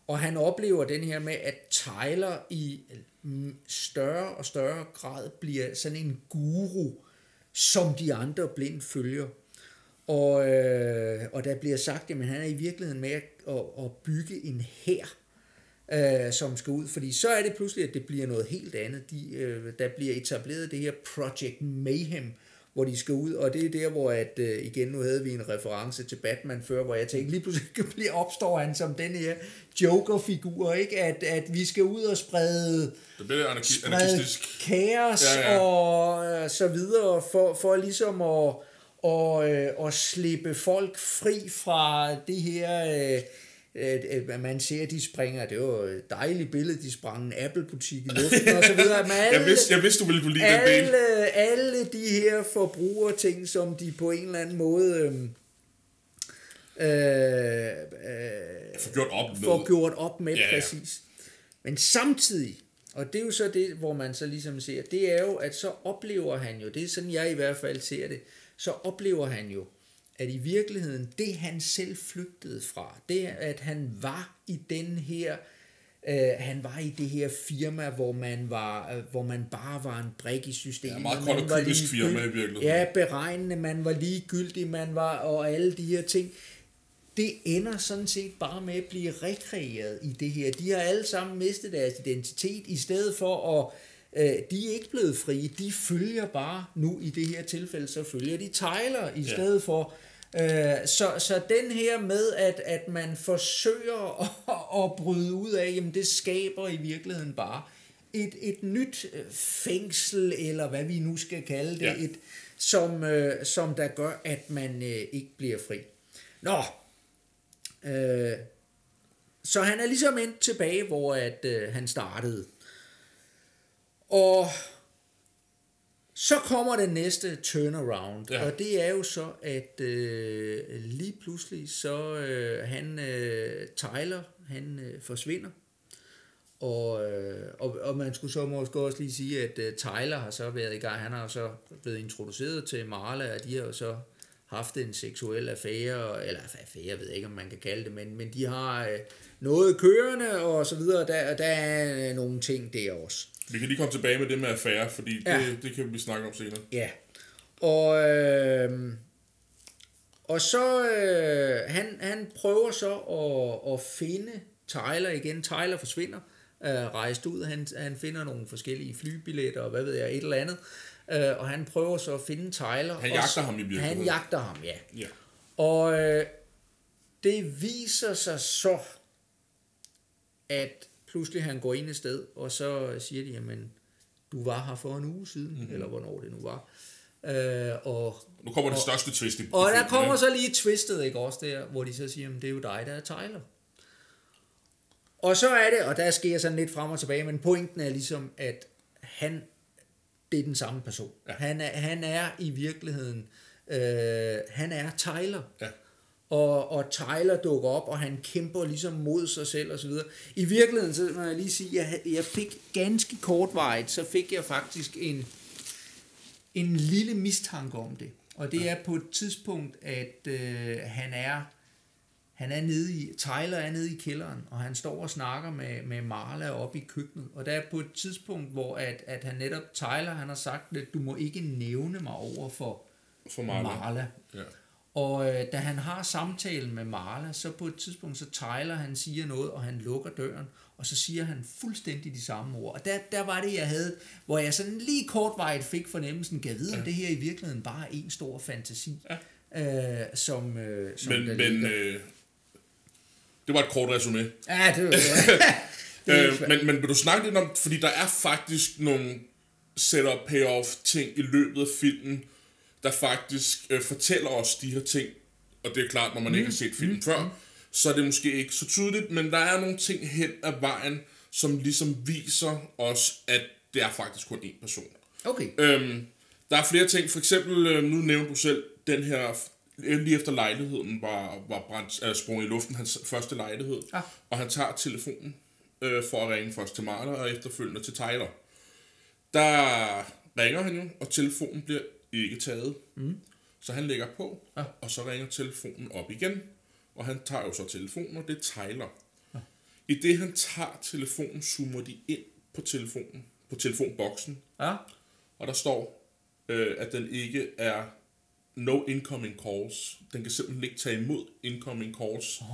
Og han oplever den her med, at Tyler i større og større grad bliver sådan en guru, som de andre blind følger. Og, øh, og der bliver sagt, at han er i virkeligheden med at, at, at bygge en hær øh, som skal ud, fordi så er det pludselig, at det bliver noget helt andet. De, øh, der bliver etableret det her Project Mayhem, hvor de skal ud, og det er der, hvor at, øh, igen, nu havde vi en reference til Batman før, hvor jeg tænkte, lige pludselig [LAUGHS] bliver opstår han som den her Joker-figur, ikke? At, at vi skal ud og sprede, Det bliver anarki- sprede anarkistisk. kaos Ja, ja. og øh, så videre, for, for ligesom at, og, øh, at slippe folk fri fra det her... Øh, øh, man ser, at de springer, det var et dejligt billede, de sprang en Apple-butik i luften og så videre. Men alle, [LAUGHS] Jeg vidste, jeg vidste, du ville kunne lide den del. alle, alle de her forbrugerting, som de på en eller anden måde øh, øh, Få gjort op med. får gjort op med, ja. ja. præcis. Men samtidig, og det er jo så det, hvor man så ligesom ser, det er jo, at så oplever han jo, det er sådan jeg i hvert fald ser det, så oplever han jo, at i virkeligheden, det han selv flygtede fra, det at han var i den her, øh, han var i det her firma, hvor man var, øh, hvor man bare var en brik i systemet. Ja, meget Man kold og var kynisk firma i virkeligheden. Ja, beregnende, man var ligegyldig, man var, og alle de her ting det ender sådan set bare med at blive rekreeret i det her. De har alle sammen mistet deres identitet, i stedet for at øh, de er ikke blevet frie, de følger bare, nu i det her tilfælde, så følger de Tyler i Ja. stedet for. Øh, så, så den her med, at, at man forsøger at, [LAUGHS] at bryde ud af, jamen det skaber i virkeligheden bare et, et nyt øh, fængsel, eller hvad vi nu skal kalde det, Ja. ja. et, som, øh, som der gør, at man øh, ikke bliver fri. Nå, øh, så han er ligesom endt tilbage, hvor at, øh, han startede. Og så kommer den næste turnaround, Ja. og det er jo så, at øh, lige pludselig så øh, han øh, Tyler, han øh, forsvinder. Og, øh, og, og man skulle så måske også lige sige, at øh, Tyler har så været i gang, han har så blevet introduceret til Marla, og de har jo så haft en seksuel affære, eller affære, jeg ved ikke, om man kan kalde det, men, men de har øh, noget kørende og så videre, der, der er øh, nogle ting der også. Vi kan lige komme tilbage med det med affære, fordi Ja. det, det kan vi snakke om senere. Ja. Og, øh, og så, øh, han, han prøver så at, at finde Tyler igen. Tyler forsvinder, øh, rejst ud. Han, han finder nogle forskellige flybilletter og hvad ved jeg, et eller andet. Øh, og han prøver så at finde Tyler. Han jagter s- ham i virkeligheden. Han jagter ham, ja. Ja. Og øh, det viser sig så, at pludselig han går ind et sted, og så siger de, jamen, du var her for en uge siden, Mhm. mm-hmm. eller hvornår det nu var. Øh, og, Nu kommer det største twist i og der kommer så lige twistet, ikke også der, hvor de så siger, jamen, det er jo dig, der er Tyler. Og så er det, og der sker sådan lidt frem og tilbage, men pointen er ligesom, at han, det er den samme person. Ja. Han, er, han er i virkeligheden, øh, han er Tyler. Ja. Og, og Tyler dukker op, og han kæmper ligesom mod sig selv og så videre. I virkeligheden, så må jeg lige sige, jeg, jeg fik ganske kortvarigt, så fik jeg faktisk en, en lille mistanke om det. Og det er på et tidspunkt, at øh, han er han er nede i, Tyler er nede i kælderen, og han står og snakker med, med Marla oppe i køkkenet. Og der er på et tidspunkt, hvor at, at han netop, Tyler, han har sagt, at du må ikke nævne mig over for For Marla. Marla. Ja. Og øh, da han har samtalen med Marla, så på et tidspunkt, så Tyler, han siger noget, og han lukker døren, og så siger han fuldstændig de samme ord. Og der, der var det, jeg havde, hvor jeg sådan lige kortvarigt fik fornemmelsen, kan jeg vide, om det her i virkeligheden bare er en stor fantasi, ja. øh, som, øh, som Men, der men øh, det var et kort resume. Ja, det, [LAUGHS] det er Øh, men, men vil du snakke lidt om, fordi der er faktisk nogle setup payoff ting i løbet af filmen, der faktisk øh, fortæller os de her ting, og det er klart, når man mm. ikke har set filmen mm. før, så er det måske ikke så tydeligt, men der er nogle ting hen ad vejen, som ligesom viser os, at det er faktisk kun én person. Okay. Øhm, der er flere ting, for eksempel, øh, nu nævnte du selv, den her, øh, lige efter lejligheden var, var brændt, øh, sprunget i luften, hans første lejlighed, Ja. og han tager telefonen øh, for at ringe først til Marla og efterfølgende til Tyler. Der ringer han jo, og telefonen bliver ikke taget. Mm. Så han lægger på, Ja. og så ringer telefonen op igen, og han tager jo så telefonen, og det er Tyler. Ja. I det han tager telefonen, zoomer de ind på telefonen, på telefonboksen, Ja. og der står, øh, at den ikke er no incoming calls. Den kan simpelthen ikke tage imod incoming calls. Oh.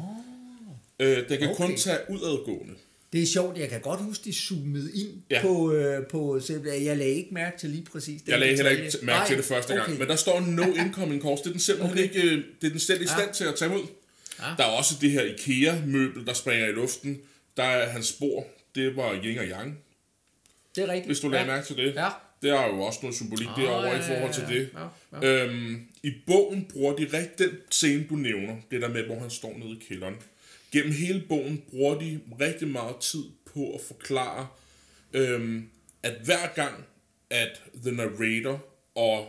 Øh, den kan okay. kun tage udadgående. Det er sjovt, jeg kan godt huske, de zoomede ind Ja. på, øh, på jeg lagde ikke mærke til lige præcis den Jeg lagde heller ikke mærke til det første gang, men der står no [LAUGHS] incoming calls. Det er den simpelthen Okay. ikke, øh, det er den selv i stand Ja. til at tage ud. Ja. Der er også det her IKEA-møbel, der springer i luften. Der er hans spor, det var yin og yang, Det er rigtigt. hvis du lagde ja. mærke til det. Ja. Der er jo også noget symbolik Ah, derovre ja, i forhold til ja, det. ja, ja. Øhm, I bogen bruger de rigtig den scene, du nævner, det der med, hvor han står nede i kælderen. Gennem hele bogen bruger de rigtig meget tid på at forklare, øhm, at hver gang, at The Narrator og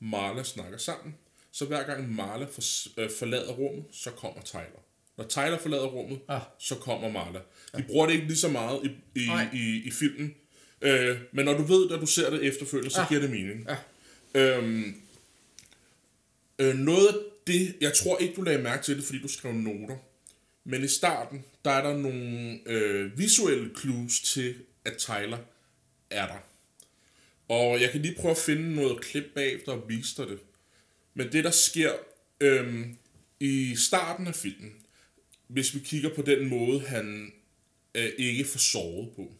Marla snakker sammen, så hver gang Marla for, øh, forlader rummet, så kommer Tyler. Når Tyler forlader rummet, Ah. så kommer Marla. De bruger det ikke lige så meget i, i, Nej. i, i filmen, øh, men når du ved, at du ser det efterfølgende, så Ah. giver det mening. Ja. Øhm, øh, noget af det, jeg tror ikke, du lagde mærke til det, fordi du skrev noter, men i starten, der er der nogle øh, visuelle clues til, at Tyler er der. Og jeg kan lige prøve at finde noget klip bagefter og vise dig det. Men det, der sker øhm, i starten af filmen, hvis vi kigger på den måde, han øh, ikke får sovet på,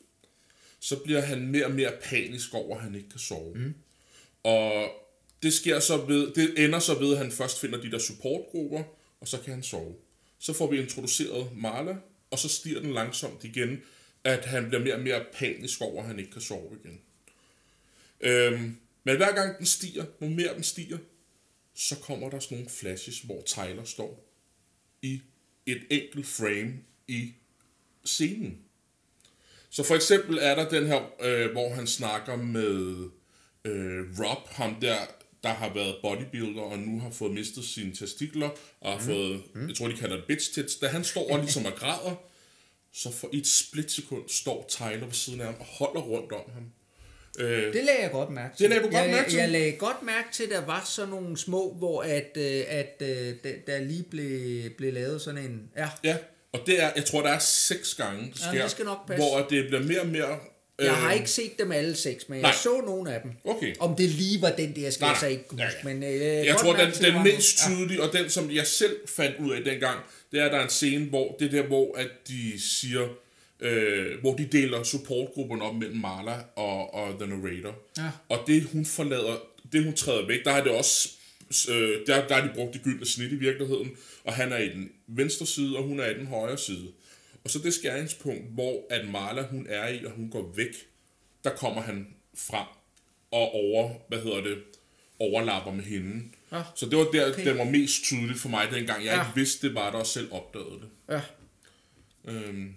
så bliver han mere og mere panisk over, at han ikke kan sove. Mm. Og det sker så ved, det ender så ved, at han først finder de der supportgrupper, og så kan han sove. Så får vi introduceret Marla, og så stiger den langsomt igen, at han bliver mere og mere panisk over, at han ikke kan sove igen. Øhm, men hver gang den stiger, nu mere den stiger, så kommer der sådan nogle flashes, hvor Tyler står i et enkelt frame i scenen. Så for eksempel er der den her, øh, hvor han snakker med øh, Rob, ham der, der har været bodybuilder og nu har fået mistet sine testikler og har mm. fået, jeg tror de kalder det bitch tits. Da han står og ligesom og græder, så for et splitsekund står Tyler ved siden af ham og holder rundt om ham. Øh, Det lagde jeg godt mærke til. Det lagde du godt jeg, mærke til? Jeg lagde godt mærke til, at der var sådan nogle små, hvor at, øh, at øh, der, der lige blev, blev lavet sådan en... Ja, Ja, og det er, jeg tror, der er seks gange, det sker, Ja, det skal nok passe. hvor det bliver mere og mere... jeg har øh, ikke set dem alle seks, men jeg nej. så nogle af dem. Okay. Om det lige var den der, skal Nej, jeg så ikke kunne Ja, huske. ja. Men, øh, Jeg tror, den, den mest tydelige, og den, som jeg selv fandt ud af dengang, det er, at der er en scene, hvor det er der, hvor at de siger, øh, hvor de deler supportgruppen op mellem Marla og, og The Narrator. Ja. Og det, hun forlader, det hun træder væk, der har det også, øh, der, der har de brugt det gyldne snit i virkeligheden, og han er i den venstre side, og hun er i den højre side. Og så det skæringspunkt, hvor at Marla, hun er i, og hun går væk, der kommer han frem og over, hvad hedder det, overlapper med hende. Ja. Så det var der, okay. Den var mest tydeligt for mig dengang. Jeg Ja. ikke vidste, det var der og selv opdagede det. Ja. Øhm,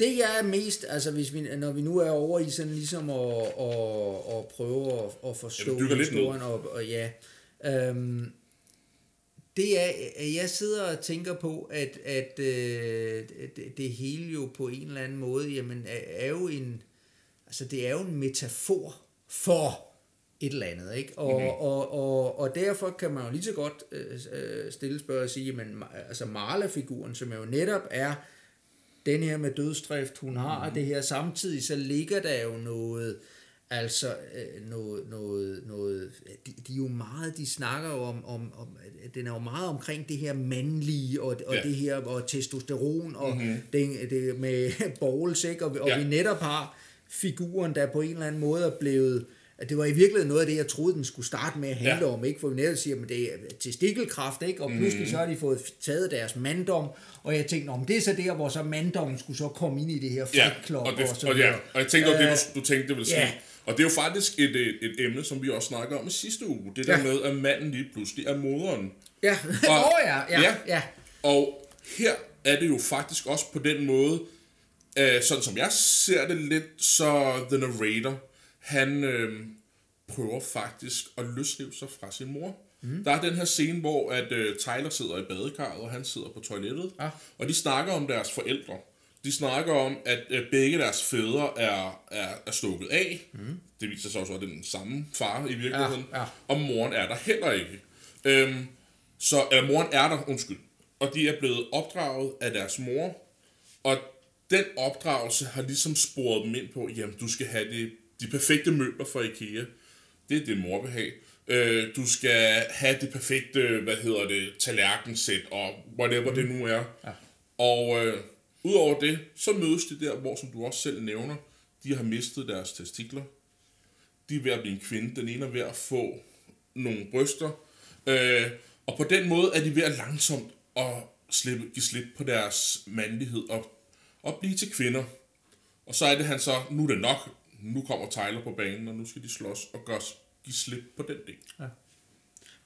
Det jeg er mest, altså hvis vi, når vi nu er over i sådan ligesom at, at, at prøve at, at forstå Ja, dykker lidt historien, og, og ja, øhm, det er, at jeg sidder og tænker på, at, at øh, det, det hele jo på en eller anden måde, jamen er, er jo en, altså det er jo en metafor for et eller andet, ikke? Og, mm-hmm. og, og, og derfor kan man jo lige så godt øh, øh, stille spørg og sige, men altså Marla-figuren, som jo netop er den her med dødstrift, hun har, mm. det her samtidig, så ligger der jo noget, altså øh, noget, noget, noget de, de er jo meget, de snakker jo om, om, om, den er jo meget omkring det her mandlige, og, og Ja. det her, og testosteron, og Mhm. mm-hmm. det, det med [LAUGHS] balls, ikke? Og, og Ja. vi netop har figuren, der på en eller anden måde er blevet, at det var i virkeligheden noget af det, jeg troede, den skulle starte med at handle Ja. ja. om, ikke? For vi netop siger, at det er testikelkraft, ikke? Og pludselig Mhm. så har de fået taget deres manddom, og jeg tænkte, om det er så der, hvor så manddommen skulle så komme ind i det her ja, fight club og, det, og så og, ja, og jeg tænkte, at det Øh, du, du tænkte, det ville sige. ja. Og det er jo faktisk et, et, et emne, som vi også snakker om i sidste uge. Det der Ja. med, at manden lige pludselig er moderen. Ja, Og- [LAUGHS] oh, ja, ja, ja. ja. Og her er det jo faktisk også på den måde, øh, sådan som jeg ser det lidt, så The Narrator, han øh, prøver faktisk at løsrive sig fra sin mor. Mm. Der er den her scene, hvor at øh, Tyler sidder i badekarret, og han sidder på toilettet, Ja. og de snakker om deres forældre. De snakker om, at øh, begge deres fædre er, er, er stukket af. Mm. Det viser sig også, at det er den samme far i virkeligheden. Ja, ja. Og moren er der heller ikke. Øhm, så, eller moren er der, undskyld. Og de er blevet opdraget af deres mor. Og den opdragelse har ligesom sporet dem ind på, jamen du skal have de, de perfekte møbler fra IKEA. Det er det mor vil have. Øh, du skal have det perfekte, hvad hedder det, tallerkensæt og whatever det nu er. Ja. Og øh, Udover det, så mødes de der, hvor som du også selv nævner, de har mistet deres testikler. De er ved at blive en kvinde. Den ene er ved at få nogle bryster. Øh, og på den måde er de ved at langsomt at slippe, give slip på deres mandlighed og, og blive til kvinder. Og så er det han så, nu er det nok, nu kommer Tyler på banen, og nu skal de slås og gøre, give slip på den del. Ja.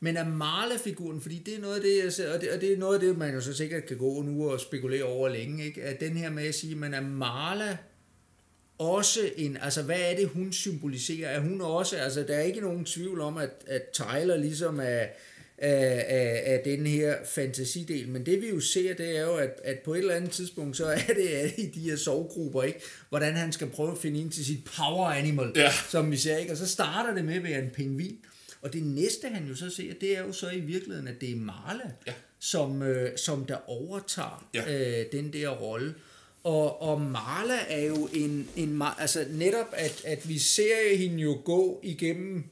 Men er Marla-figuren, fordi det er noget af det, jeg ser, og det, og det er noget af det, man jo så sikkert kan gå nu og spekulere over længe, ikke? at den her med at sige, men er Marla også en, altså hvad er det, hun symboliserer? Er hun også, altså der er ikke nogen tvivl om, at, at Tyler ligesom er, af, af, af den her fantasidel. Men det vi jo ser, det er jo, at, at på et eller andet tidspunkt, så er det at i de her sovegrupper, ikke? hvordan han skal prøve at finde ind til sit power animal, Ja. som vi ser. Ikke? Og så starter det med at være en pingvin. Og det næste, han jo så ser, det er jo så i virkeligheden, at det er Marla, Ja. som, øh, som der overtager Ja. øh, den der rolle. Og, og Marla er jo en, en altså netop, at, at vi ser hende jo gå igennem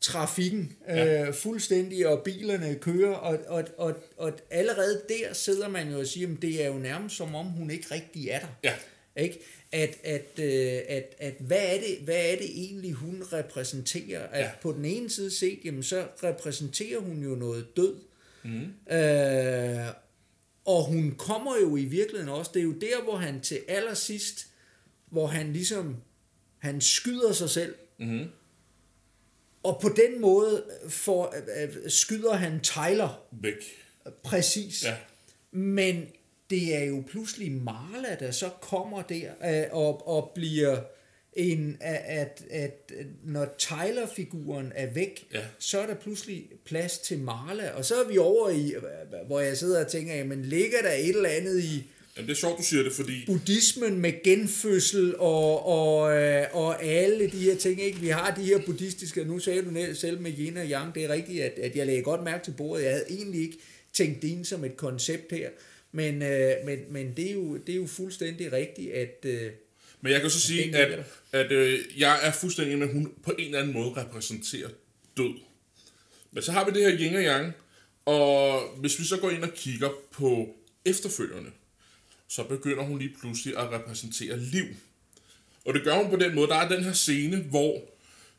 trafikken Ja. øh, fuldstændig, og bilerne kører, og, og, og, og allerede der sidder man jo og siger, at det er jo nærmest som om hun ikke rigtig er der. Ja. Ikke? At, at, øh, at, at hvad, er det, hvad er det egentlig, hun repræsenterer? At Ja. på den ene side set, jamen, så repræsenterer hun jo noget død. Mm. Øh, og hun kommer jo i virkeligheden også, det er jo der, hvor han til allersidst, hvor han ligesom, han skyder sig selv, Mm-hmm. Og på den måde får, øh, skyder han Tyler Væk. præcis. Ja. Men det er jo pludselig Marla, der så kommer der øh, og, og bliver en, at, at, at når Tyler-figuren er væk, Ja. så er der pludselig plads til Marla, og så er vi over i, øh, hvor jeg sidder og tænker, jamen ligger der et eller andet i Jamen, det er sjovt, du siger det, fordi... buddhismen med genfødsel og, og, øh, og alle de her ting, ikke? Vi har de her buddhistiske, nu sagde du selv med yin og yang, det er rigtigt, at, at jeg lagde godt mærke til bordet. Jeg havde egentlig ikke tænkt det ind som et koncept her, men, øh, men, men det, er jo, det er jo fuldstændig rigtigt, at... Øh, Men jeg kan så sige, at, ligger at øh, jeg er fuldstændig enig med, at hun på en eller anden måde repræsenterer død. Men så har vi det her yin og yang, og hvis vi så går ind og kigger på efterfølgerne, så begynder hun lige pludselig at repræsentere liv. Og det gør hun på den måde, der er den her scene, hvor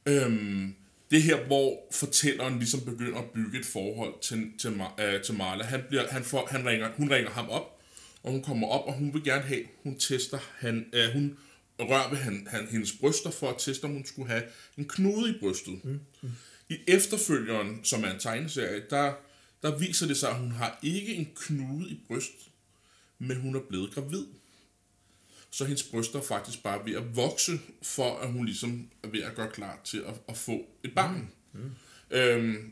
øhm, det her, hvor fortælleren ligesom begynder at bygge et forhold til, til, øh, til Marla. Han, bliver, han, får, han ringer, hun ringer ham op, og hun kommer op, og hun vil gerne have, hun tester, han, øh, hun rører ved han, han, hendes bryster for at teste, om hun skulle have en knude i brystet. Mm. Mm. I efterfølgeren, som er en tegneserie, der, der viser det sig, at hun har ikke en knude i bryst, men hun er blevet gravid. Så hendes bryster er faktisk bare ved at vokse, for at hun ligesom er ved at gøre klar til at, at få et barn. Mm. Mm. Øhm,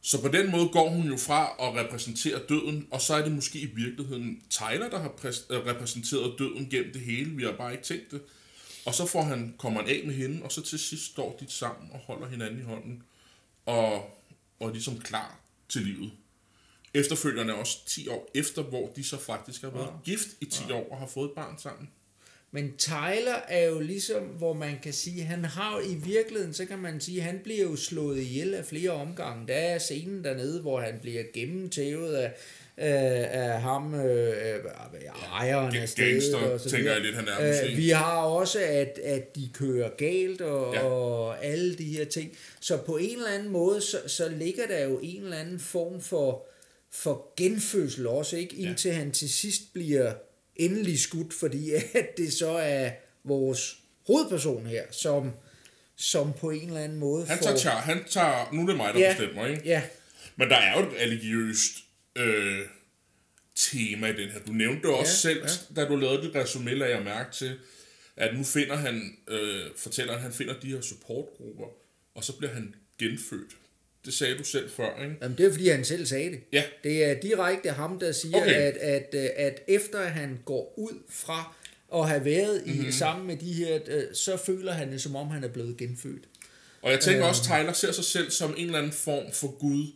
så på den måde går hun jo fra at repræsentere døden, og så er det måske i virkeligheden Tyler, der har præs- øh, repræsenteret døden gennem det hele. Vi har bare ikke tænkt det. Og så får han, kommer han af med hende, og så til sidst står de sammen og holder hinanden i hånden, og, og er ligesom klar til livet. Efterfølgerne er også 10 år efter, hvor de så faktisk har været ja. gift i 10 ja. år og har fået et barn sammen. Men Tyler er jo ligesom, hvor man kan sige, han har i virkeligheden, så kan man sige, han bliver jo slået ihjel af flere omgange. Der er scenen dernede, hvor han bliver gennemtævet af, af, af ham, øh, øh, ejeren af stedet. Gangster, og så tænker jeg lidt, han er måske. Øh, vi har også, at, at de kører galt og, ja. og alle de her ting. Så på en eller anden måde, så, så ligger der jo en eller anden form for, for genfødsel også, ikke? Indtil ja. han til sidst bliver endelig skudt, fordi [LAUGHS] at det så er vores hovedperson her, som, som på en eller anden måde Han får... tager, char, han tager, nu er det mig, der Ja. bestemmer, ikke? Ja, Men der er jo et religiøst øh, tema i den her. Du nævnte det også Ja, selv, da du lavede dit resume, lagde jeg mærke til, at nu finder han, øh, fortæller han, han finder de her supportgrupper, og så bliver han genfødt. Det sagde du selv før, ikke? Jamen, det er fordi, han selv sagde det. Ja. Det er direkte ham, der siger, Okay. at, at, øh, at efter han går ud fra at have været Mhm. i, mm-hmm. sammen med de her, øh, så føler han det, som om han er blevet genfødt. Og jeg tænker også, Tyler ser sig selv som en eller anden form for Gud,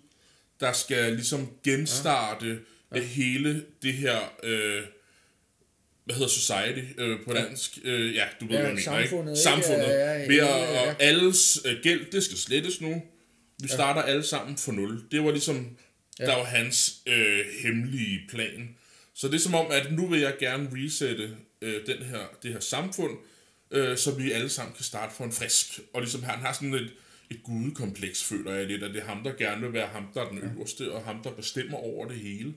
der skal ligesom genstarte ja. hele det her, øh, hvad hedder society øh, på dansk? Øh, ja, du ved, Ja, hvad jeg mener, samfundet, ikke? Samfundet. Ja, ja, ja, Ved at, ja, ja. og alles øh, gæld, det skal slettes nu. Vi starter alle sammen for nul. Det var ligesom, der var hans øh, hemmelige plan. Så det er som om, at nu vil jeg gerne resette øh, den her, det her samfund, øh, så vi alle sammen kan starte for en frisk. Og ligesom han har sådan et, et gudekompleks, føler jeg lidt, at det er ham, der gerne vil være ham, der er den øverste, og ham, der bestemmer over det hele.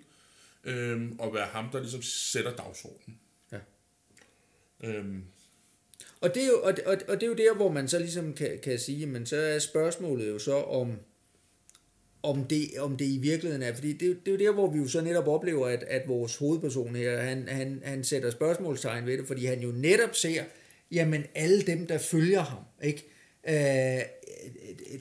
Øhm, og være ham, der ligesom sætter dagsordenen. Ja. Øhm, Og det, er jo, og, og, og det er jo der, hvor man så ligesom kan, kan sige, men så er spørgsmålet jo så om, om det, om det i virkeligheden er, fordi det, det er jo der, hvor vi jo så netop oplever, at, at vores hovedperson her, han, han, han sætter spørgsmålstegn ved det, fordi han jo netop ser, jamen alle dem, der følger ham, ikke? Øh,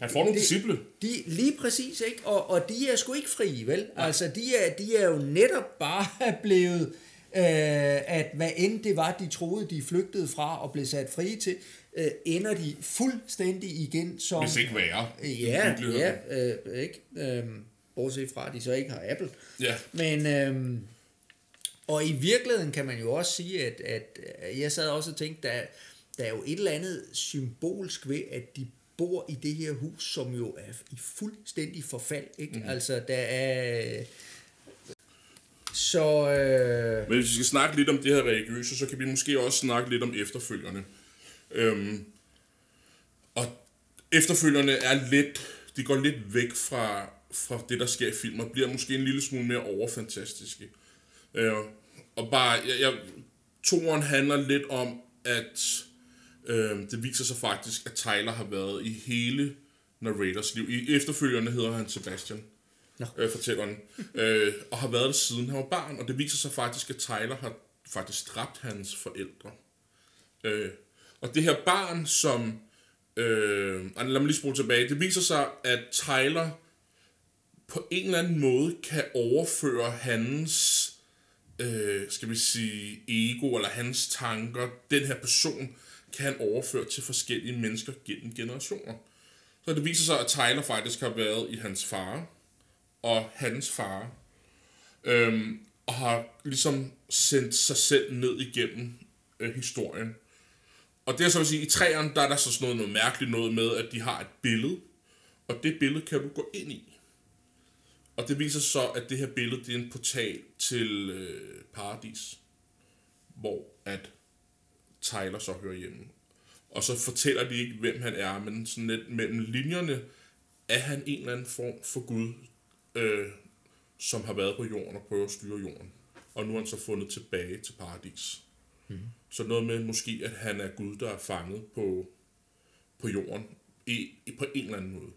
han får nogle det- disciple. de, lige præcis, ikke? Og, og de er sgu ikke frie, vel? Nej. Altså, de er, de er jo netop bare [LAUGHS] blevet, øh, at hvad end det var, de troede, de flygtede fra og blev sat frie til, øh, ender de fuldstændig igen som... Hvis ikke værre. Ja, ja, øh, ikke? Øhm, bortset fra, at de så ikke har Apple. Ja. Men, øhm, og i virkeligheden kan man jo også sige, at, at jeg sad også og tænkte, der, der er jo et eller andet symbolsk ved, at de bor i det her hus, som jo er i fuldstændig forfald, ikke? Mm. Altså, der er... Så... Øh, Men hvis vi skal snakke lidt om det her religiøse, så kan vi måske også snakke lidt om efterfølgerne. Øhm, og efterfølgerne er lidt, de går lidt væk fra, fra det, der sker i filmen, og bliver måske en lille smule mere overfantastiske. Øh, og bare, jeg, jeg, toren handler lidt om, at øh, det viser sig faktisk, at Tyler har været i hele narrators liv. I efterfølgerne hedder han Sebastian no. øh, fortælleren, [LAUGHS] øh, og har været der siden han var barn, og det viser sig faktisk, at Tyler har faktisk dræbt hans forældre. Øh, og det her barn, som... Øh, lad mig lige spole tilbage. Det viser sig, at Tyler på en eller anden måde kan overføre hans, øh, skal vi sige, ego eller hans tanker, den her person, kan han overføre til forskellige mennesker gennem generationer. Så det viser sig, at Tyler faktisk har været i hans far, og hans far, øhm, og har ligesom sendt sig selv ned igennem øh, historien. Og det er så at sige, i træerne, der er der så sådan noget, noget mærkeligt noget med, at de har et billede, og det billede kan du gå ind i. Og det viser så, at det her billede, det er en portal til øh, paradis, hvor at Tyler så hører hjemme. Og så fortæller de ikke, hvem han er, men sådan lidt mellem linjerne er han en eller anden form for Gud, øh, som har været på jorden og prøver at styre jorden. Og nu er han så fundet tilbage til paradis. Mm. Så noget med måske, at han er Gud, der er fanget på, på jorden i, i, på en eller anden måde.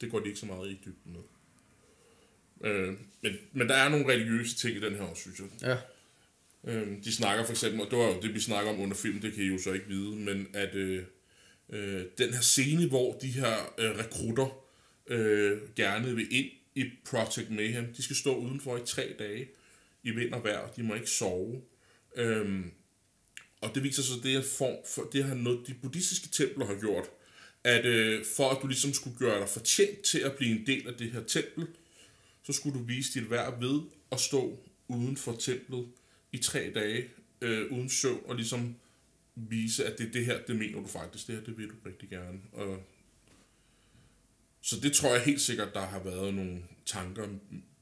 Det går de ikke så meget i dybden med. Øh, men, men der er nogle religiøse ting i den her også, synes jeg. ja. Øh, de snakker for eksempel, og det var jo det, vi snakker om under filmen, det kan I jo så ikke vide, men at øh, øh, den her scene, hvor de her øh, rekrutter øh, gerne vil ind i Project Mayhem, de skal stå udenfor i tre dage i vind og vejr, de må ikke sove. Øhm, og det viser sig, at det er form for, det har noget, de buddhistiske templer har gjort, at øh, for at du ligesom skulle gøre dig fortjent til at blive en del af det her tempel, så skulle du vise dit værd ved at stå uden for templet i tre dage øh, uden søvn og ligesom vise, at det er det her, det mener du faktisk, det her, det vil du rigtig gerne. Og så det tror jeg helt sikkert, der har været nogle tanker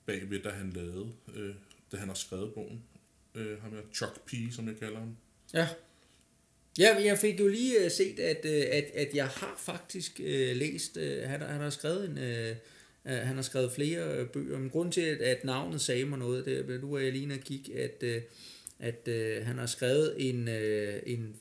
bagved, da han lavede, øh, da han har skrevet bogen. Øh, ham her Chuck P., som jeg kalder ham. Ja. Ja, jeg fik jo lige øh, set, at, øh, at, at jeg har faktisk øh, læst, øh, han, han har skrevet en, øh, øh han har skrevet flere bøger, men grunden til, at, at navnet sagde mig noget, det er, nu er jeg lige inde og kigge, at, at, at han har skrevet en, en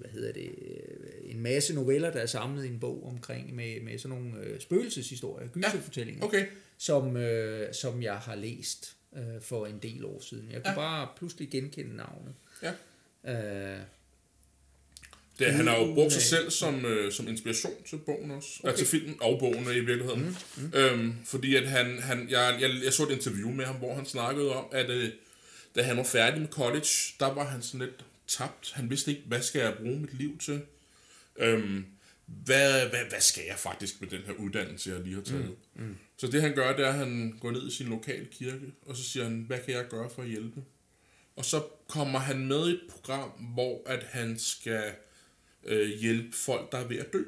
hvad hedder det, øh, en masse noveller, der er samlet i en bog omkring med, med sådan nogle øh, spøgelseshistorier, gyserfortællinger, Okay. som, øh, som jeg har læst øh, for en del år siden. Jeg kunne Ja. bare pludselig genkende navnet. Ja. Øh, Det, han har jo brugt sig selv som, øh, som inspiration til bogen også. Okay. Altså filmen og bogen i virkeligheden. Mm, mm. Øhm, fordi at han, han jeg, jeg, jeg så et interview med ham, hvor han snakkede om, at øh, da han var færdig med college, der var han sådan lidt tabt. Han vidste ikke, hvad skal jeg bruge mit liv til? Øhm, hvad, hvad, hvad skal jeg faktisk med den her uddannelse, jeg lige har taget? Mm, mm. Så det han gør, det er, at han går ned i sin lokale kirke, og så siger han, hvad kan jeg gøre for at hjælpe? Og så kommer han med i et program, hvor at han skal øh, hjælpe folk, der er ved at dø.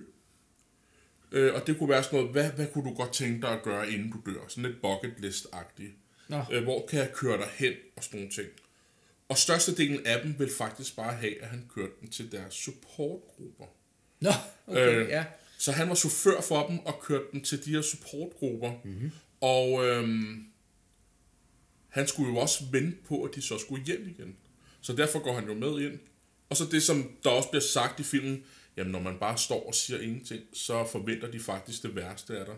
Øh, og det kunne være sådan noget, hvad, hvad kunne du godt tænke dig at gøre, inden du dør? Sådan lidt bucket list-agtigt. Øh, hvor kan jeg køre dig hen, og sådan nogle ting. Og størstedelen af dem vil faktisk bare have, at han kørte dem til deres supportgrupper. Nå, okay, Øh, ja. Så han var chauffør for dem og kørte dem til de her supportgrupper. Mm-hmm. Og øhm, han skulle jo også vente på, at de så skulle hjem igen. Så derfor går han jo med ind. Og så det, som der også bliver sagt i filmen, jamen når man bare står og siger ingenting, så forventer de faktisk det værste af dig.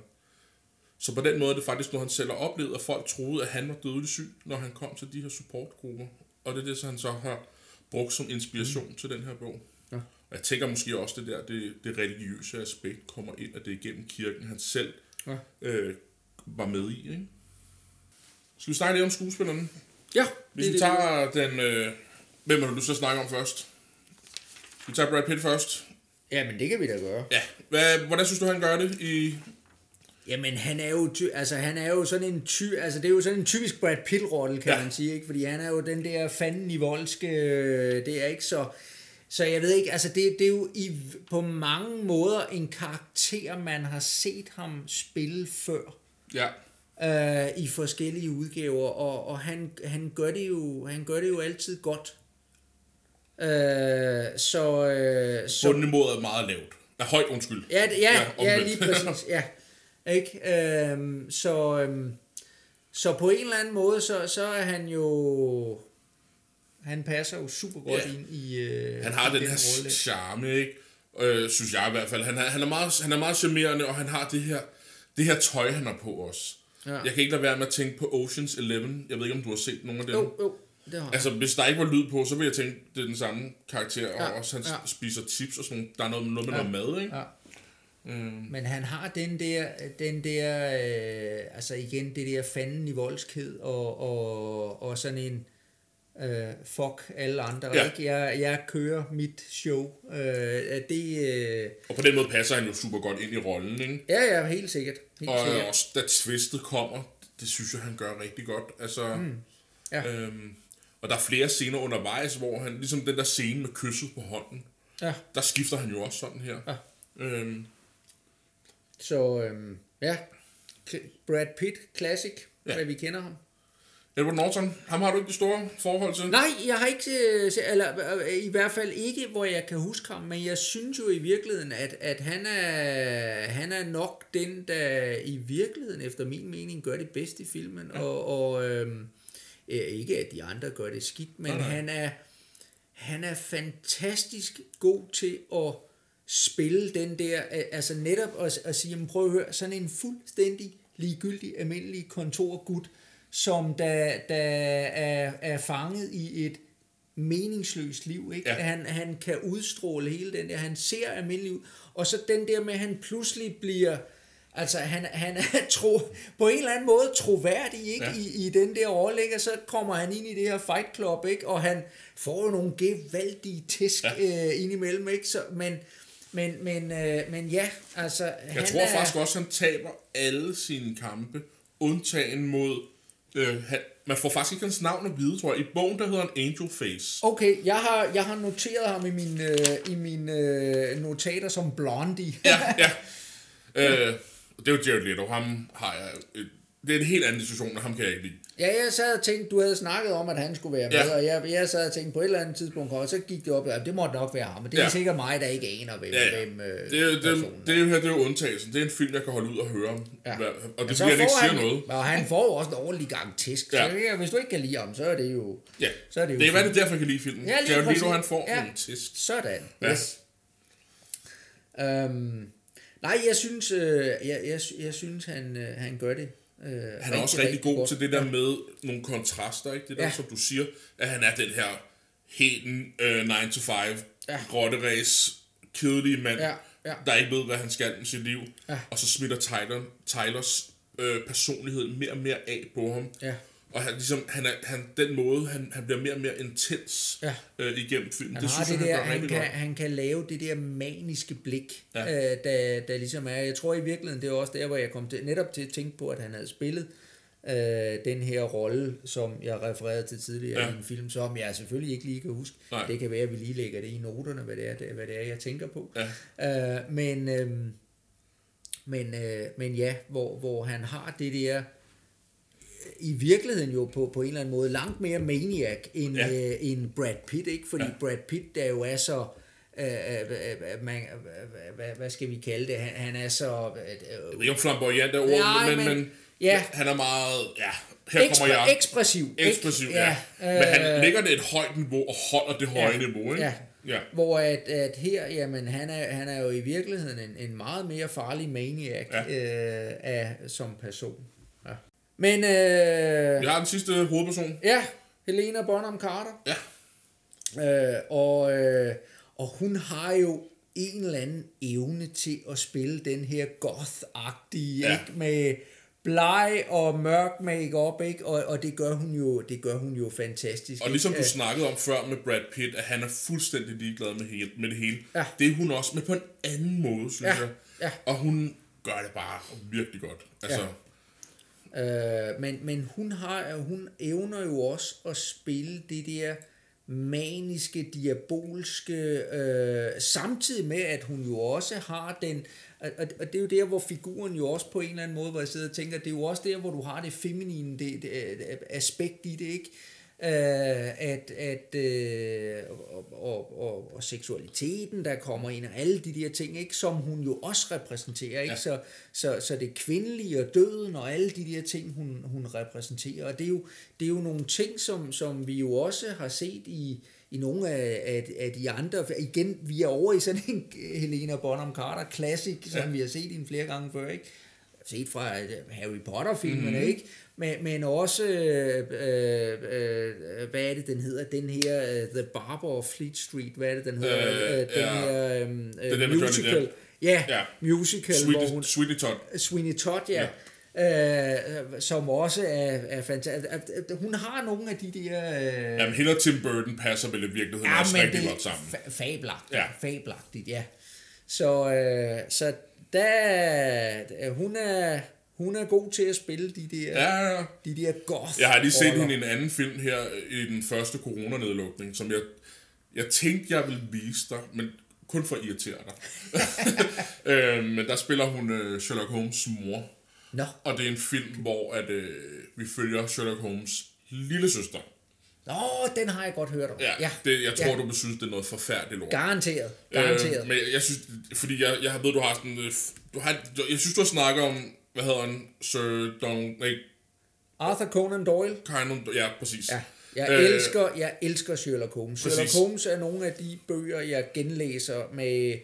Så på den måde er det faktisk noget, han selv har oplevet, at folk troede, at han var dødelig syg, når han kom til de her supportgrupper. Og det er det, så han så har brugt som inspiration mm. til den her bog. Ja. Og jeg tænker måske også, det der det, det religiøse aspekt kommer ind, at det er igennem kirken, han selv Ja. øh, var med i. Ikke? Skal vi snakke lidt om skuespillerne? Ja, Hvis vi det, tager den... Øh, hvem har du at snakke om først? Vi tager Brad Pitt først. Ja, men det kan vi da gøre. Ja. Hvad, hvordan synes du, han gør det i... Jamen, han er jo, ty- altså, han er jo sådan en ty, altså, det er jo sådan en typisk Brad Pitt-rolle, kan Ja. man sige, ikke? Fordi han er jo den der fanden i voldske, øh, det er ikke så, så jeg ved ikke, altså, det, det er jo i, på mange måder en karakter, man har set ham spille før Ja. øh, i forskellige udgaver, og, og han, han, gør det jo, han gør det jo altid godt. Øh, så, øh, så Bundniveauet er meget lavt. Er højt, undskyld. Ja, ja, ja, ja lige præcis. Ja. [LAUGHS] Ikke? Øhm, så, øhm, så på en eller anden måde, så, så er han jo... Han passer jo super godt Ja. ind i øh, Han har i den her rolle. charme, ikke? Øh, synes jeg i hvert fald. Han er, han er, meget, han er meget charmerende, og han har det her, det her tøj, han har på os. Ja. Jeg kan ikke lade være med at tænke på Ocean's Eleven. Jeg ved ikke, om du har set nogle af dem. Jo, jo, det har. Altså, hvis der ikke var lyd på, så ville jeg tænke, det er den samme karakter, og Ja, også han ja. spiser chips og sådan Der er noget, noget med Ja, noget mad, ikke? Ja. Mm. Men han har den der, den der øh, altså igen, det der fanden i voldsked, og, og, og sådan en, øh, fuck alle andre, Ja. ikke? Jeg, jeg kører mit show. Øh, det, øh, Og på den måde passer han jo super godt ind i rollen, ikke? ja, ja, helt sikkert. Helt Og sikkert. også da twistet kommer, det synes jeg, han gør rigtig godt. Altså, mm. Ja. øhm, og der er flere scener undervejs, hvor han, ligesom den der scene med kysset på hånden, Ja. der skifter han jo også sådan her. Ja. Øhm, Så øhm, ja, Brad Pitt, classic, Ja. hvad vi kender ham. Edward Norton, ham har du ikke det store forhold til? Nej, jeg har ikke, øh, eller øh, i hvert fald ikke, hvor jeg kan huske ham, men jeg synes jo i virkeligheden, at, at han, er, han er nok den, der i virkeligheden, efter min mening, gør det bedst i filmen, ja. og, og øhm, øh, ikke at de andre gør det skidt, men Nej, nej. han er, han er fantastisk god til at spille den der, altså netop at, at sige, jamen prøv at høre, sådan en fuldstændig ligegyldig, almindelig kontorgud, som der, der er, er fanget i et meningsløst liv, ikke? Ja. Han, han kan udstråle hele den der, han ser almindelig ud, og så den der med, at han pludselig bliver, altså han, han er [LAUGHS] tro, på en eller anden måde troværdig, ikke? Ja. I, i den der ikke? Og så kommer han ind i det her fight club, ikke? Og han får jo nogle gevaldige tæsk ja. øh, indimellem, ikke? Så, men, men, men, øh, men ja, altså... Jeg tror faktisk også, han taber alle sine kampe, undtagen mod... Øh, han, man får faktisk ikke hans navn at vide, tror jeg. I bogen, der hedder han Angel Face. Okay, jeg har, jeg har noteret ham i mine, øh, i mine øh, notater som Blondie. Ja, ja. [LAUGHS] Øh, det er jo Jared Leto. Ham har jeg... Øh, det er en helt anden diskussion, og ham kan jeg ikke lide. Ja, jeg sad og tænkte, du havde snakket om, at han skulle være med, Ja. ja. og jeg, jeg sad og tænkte på et eller andet tidspunkt, og så gik det op, at det måtte nok være ham, men det er Ja. ja. sikkert mig, der ikke aner, hvem, Ja, ja. hvem øh, Det, er det, det, er jo her, det er jo undtagelsen. Det er en film, jeg kan holde ud og høre om. Ja. Hvad- Og det Så bliver, han ikke siger han, noget. Og han får også en ordentlig gang tisk. Ja. Ja. Så ja, hvis du ikke kan lide ham, så er det jo... Ja, Så er det jo det er, hvad det er derfor, jeg kan lide filmen. Ja, lige Jared Leto, præcis. han får Ja. nogle test. Sådan, Ja. ja. yes. Um, nej, jeg synes, øh, jeg, jeg, jeg synes han, øh, han gør det. Øh, Han er også rigtig god godt. til det der med nogle kontraster, ikke? Det der, Ja. som du siger, at han er den her helt øh, 9 to 5, Ja. grotteræs, kedelige mand, Ja, ja. der ikke ved, hvad han skal med sit liv. Ja. Og så smitter Tyler, Tylers øh, personlighed mere og mere af på ham. Ja. Og han, ligesom, han er, han, den måde, han, han bliver mere og mere intens Ja. øh, igennem filmen. Han det synes det jeg, der, han han kan, godt. han kan lave det der maniske blik, Ja. øh, der, der ligesom er. Jeg tror i virkeligheden, det er også der, hvor jeg kom til, netop til at tænke på, at han havde spillet øh, den her rolle, som jeg refererede til tidligere ja. i en film, som jeg selvfølgelig ikke lige kan huske. Nej. Det kan være, at vi lige lægger det i noterne, hvad det er, det, hvad det er jeg tænker på. Ja. Øh, men, øh, men, øh, men ja, hvor, hvor han har det der i virkeligheden jo på, på en eller anden måde langt mere maniac end, Ja. øh, end Brad Pitt, ikke? Fordi Ja. Brad Pitt, der jo er så... Øh, øh, øh, man, øh, hvad, hvad skal vi kalde det? Han, han er så... Øh, Jeg ved ikke flamboyant er ordet, men, men, men- ja. han er meget, ja, her kommer jeg. ekspressiv. ikke? Ekspressiv, ja. Men han lægger det et højt niveau og holder det høje niveau, ikke? Ja. ja. Hvor at, at her, jamen, han er, han er jo i virkeligheden en, en meget mere farlig maniac ja. øh, af, som person. Men, øh, Jeg har den sidste hovedperson. ja, Helena Bonham Carter. Ja. Øh, og, øh, og hun har jo en eller anden evne til at spille den her goth-agtige, Ja. ja. ikke? Med bleg og mørk makeup, ikke? Og, og det gør hun jo, det gør hun jo fantastisk. Og ligesom ikke? du Øh, snakkede om før med Brad Pitt, at han er fuldstændig ligeglad med, hele, med det hele. Ja. Det er hun også, men på en anden måde, synes Ja, jeg. ja. Og hun gør det bare virkelig godt. Altså, Ja. Øh, men, men hun, har, hun evner jo også at spille det der maniske, diabolske, øh, samtidig med, at hun jo også har den, og, og det er jo der, hvor figuren jo også på en eller anden måde, hvor jeg sidder og tænker, det er jo også der, hvor du har det feminine det, det, det, aspekt i det, ikke? Øh, at, at øh, og, og, og, og seksualiteten, der kommer ind, og alle de der ting, ikke, som hun jo også repræsenterer, ikke? Ja. Så, så, så det kvindelige og døden og alle de der ting, hun, hun repræsenterer, og det er jo, det er jo nogle ting, som, som vi jo også har set i, i nogle af, af, af de andre. Igen, vi er over i sådan en [LAUGHS] Helena Bonham Carter Classic, som Ja. vi har set hende flere gange før, ikke? set fra øh, Harry Potter-filmene, Mhm. mm-hmm. ikke? Men, men også, øh, øh, øh, hvad er det, den hedder? Den her, uh, The Barber of Fleet Street, hvad er det, den hedder? Øh, Øh, den ja. her øh, øh, Johnny musical. Ja, Ja. musical, hvor Sweetie, hun... Sweetie Todd. Sweeney Todd, ja. ja. Øh, som også er, er fantastisk. Hun har nogle af de der... Øh, Jamen, hende og Tim Burton passer vel i virkeligheden ja, også rigtig godt sammen. Fa- fabelagtigt, ja. fabelagtigt, ja. Så, øh, så der, hun er, hun er god til at spille de der, Ja, ja, de der goth Jeg har lige set hende i en anden film her i den første coronanedlukning, som jeg, jeg tænkte, jeg ville vise dig, men kun for at irritere dig. [LAUGHS] øh, men der spiller hun øh, Sherlock Holmes' mor, Nå, og det er en film, hvor at, øh, vi følger Sherlock Holmes' lille søster. Nå, den har jeg godt hørt om. Ja, ja. Det, jeg tror, ja. du vil synes, det er noget forfærdeligt ord. Garanteret, garanteret. Øh, men jeg synes, fordi jeg, jeg ved, du har sådan... øh, Du har, jeg synes, du har snakket om, hvad hedder han? Sir Donald... Nej, Arthur Conan Doyle. Conan... Ja, præcis. Ja, jeg, Øh, øh, elsker, jeg elsker Sherlock Holmes. Præcis. Sherlock Holmes er nogle af de bøger, jeg genlæser med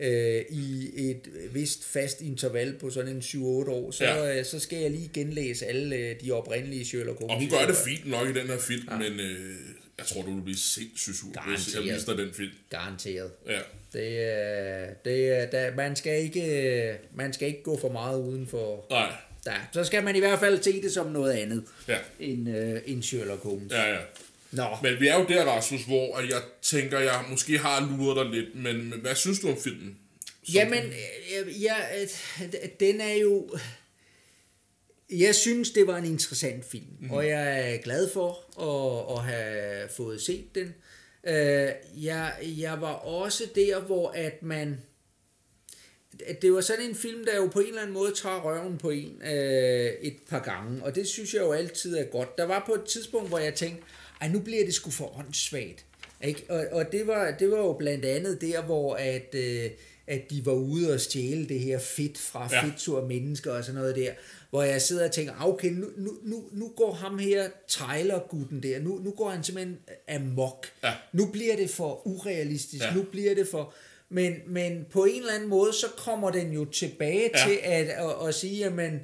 øh, i et vist fast interval på sådan en 7-8 år. Så, Ja. øh, så skal jeg lige genlæse alle øh, de oprindelige Sherlock Holmes. Og hun gør det fint nok i den her film, ja. men øh, jeg tror, du vil blive sindssygt sur, hvis jeg dig den film. Garanteret. Ja. Det, er, det, er, der, man, skal ikke, man skal ikke gå for meget uden for... Nej. Der. Så skal man i hvert fald se det som noget andet Ja. end, øh, end Sherlock Holmes. Ja, ja. Nå, Men vi er jo der, Rasmus, hvor at jeg tænker, jeg måske har luret dig lidt, men, men hvad synes du om filmen? Som- Jamen, øh, ja, øh, den er jo... Jeg synes, det var en interessant film, mm. og jeg er glad for at, at have fået set den. Øh, Jeg, jeg var også der, hvor at man... at Det var sådan en film, der jo på en eller anden måde tager røven på en øh, et par gange, og det synes jeg jo altid er godt. Der var på et tidspunkt, hvor jeg tænkte, ej, nu bliver det sgu for åndssvagt. Ikke? Og, og det, var, det var jo blandt andet der, hvor at, øh, at de var ude og stjæle det her fedt fra Ja. fedtsur mennesker og sådan noget der, hvor jeg sidder og tænker, ah, okay, nu, nu, nu, nu går ham her Tyler-gutten der, nu, nu går han simpelthen amok. Ja. Nu bliver det for urealistisk, Ja. nu bliver det for... Men, men på en eller anden måde, så kommer den jo tilbage ja. til at, at, at sige, jamen,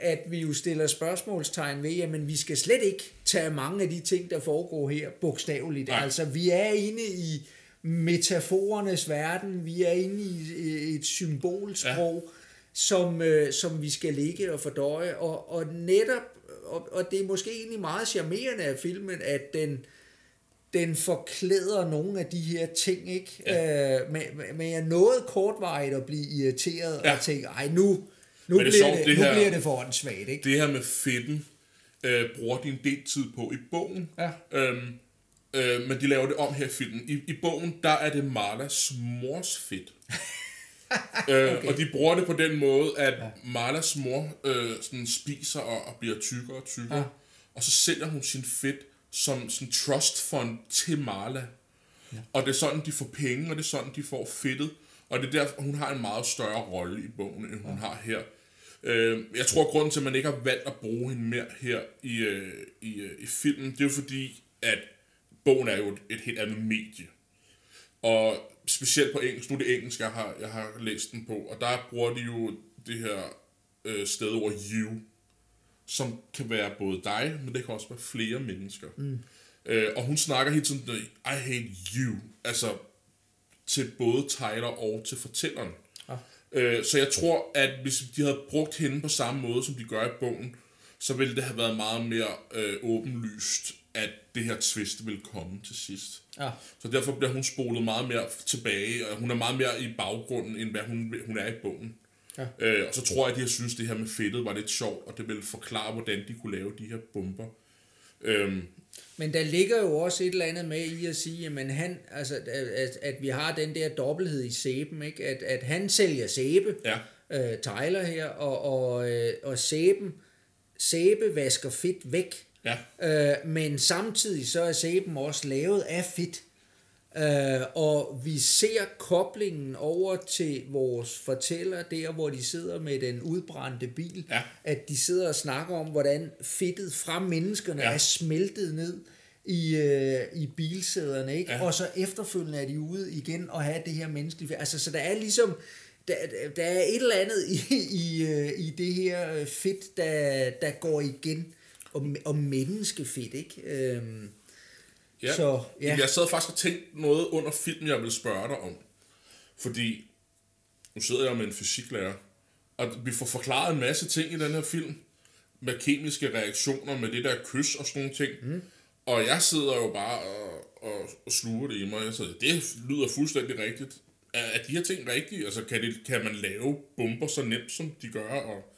at vi jo stiller spørgsmålstegn ved, jamen vi skal slet ikke tage mange af de ting, der foregår her, bogstaveligt. Nej. Altså vi er inde i metaforernes verden, vi er inde i et symbolsprog, ja. Som, øh, som vi skal ligge og fordøje, og, og netop, og, og det er måske egentlig meget charmerende af filmen, at den, den forklæder nogle af de her ting, ikke? Ja. Øh, men, men jeg nåede kortvarigt at blive irriteret Ja. og tænke, ej nu, nu, det er bliver, sjovt, det, det nu her- bliver det for åndssvagt, ikke? Det her med fedten øh, bruger de en del tid på i bogen. Ja. Øhm, øh, men de laver det om her i filmen. I, I bogen, der er det Marlas mors fedt. [LAUGHS] øh, okay. Og de bruger det på den måde, at ja. Marlas mor øh, sådan spiser og, og bliver tykkere og tykkere. Ja. Og så sælger hun sin fedt som sådan trust fund til Marla. Ja. Og det er sådan, de får penge, og det er sådan, de får fedtet. Og det er derfor, hun har en meget større rolle i bogen, end hun ja. har her. Øh, jeg tror, at grunden til, at man ikke har valgt at bruge hende mere her i, øh, i, øh, i filmen, det er jo fordi, at bogen er jo et, et helt andet medie. Og specielt på engelsk, nu er det engelsk, jeg har, jeg har læst den på, og der bruger de jo det her øh, stedord you, som kan være både dig, men det kan også være flere mennesker. Mm. Øh, og hun snakker helt sådan, I hate you, altså til både Tyler og til fortælleren. Ah. Øh, så jeg tror, at hvis de havde brugt hende på samme måde, som de gør i bogen, så ville det have været meget mere øh, åbenlyst, at det her twist vil komme til sidst. Ja. Så derfor bliver hun spolet meget mere tilbage, og hun er meget mere i baggrunden, end hvad hun, hun er i bogen. Ja. Øh, og så tror jeg, at de har synes, det her med fedtet var lidt sjovt, og det ville forklare, hvordan de kunne lave de her bomber. Øhm, men der ligger jo også et eller andet med i at sige, at, han, altså, at, at vi har den der dobbelthed i sæben, ikke? At, at han sælger sæbe, ja. øh, Tyler her, og, og, øh, og sæben, sæbe vasker fedt væk. Ja. Øh, men samtidig så er sæben også lavet af fedt. Øh, og vi ser koblingen over til vores fortæller, der hvor de sidder med den udbrændte bil, ja. at de sidder og snakker om, hvordan fedtet fra menneskerne ja. er smeltet ned i, øh, i bilsæderne, ikke? Ja. og så efterfølgende er de ude igen og have det her menneskelige Altså, så der er ligesom, der, der er et eller andet i, i, øh, i det her fedt, der, der går igen, og, og menneskefedt, ikke? Øhm, Ja. Så, ja. Jeg sad faktisk og tænkte noget under filmen, jeg vil spørge dig om. Fordi nu sidder jeg med en fysiklærer, og vi får forklaret en masse ting i den her film, med kemiske reaktioner, med det der kys og sådan nogle ting. Mm. Og jeg sidder jo bare og, og, og sluger det i mig. Jeg sidder, det lyder fuldstændig rigtigt. Er, er de her ting rigtige? Altså, kan, det, kan man lave bomber så nemt, som de gør? Og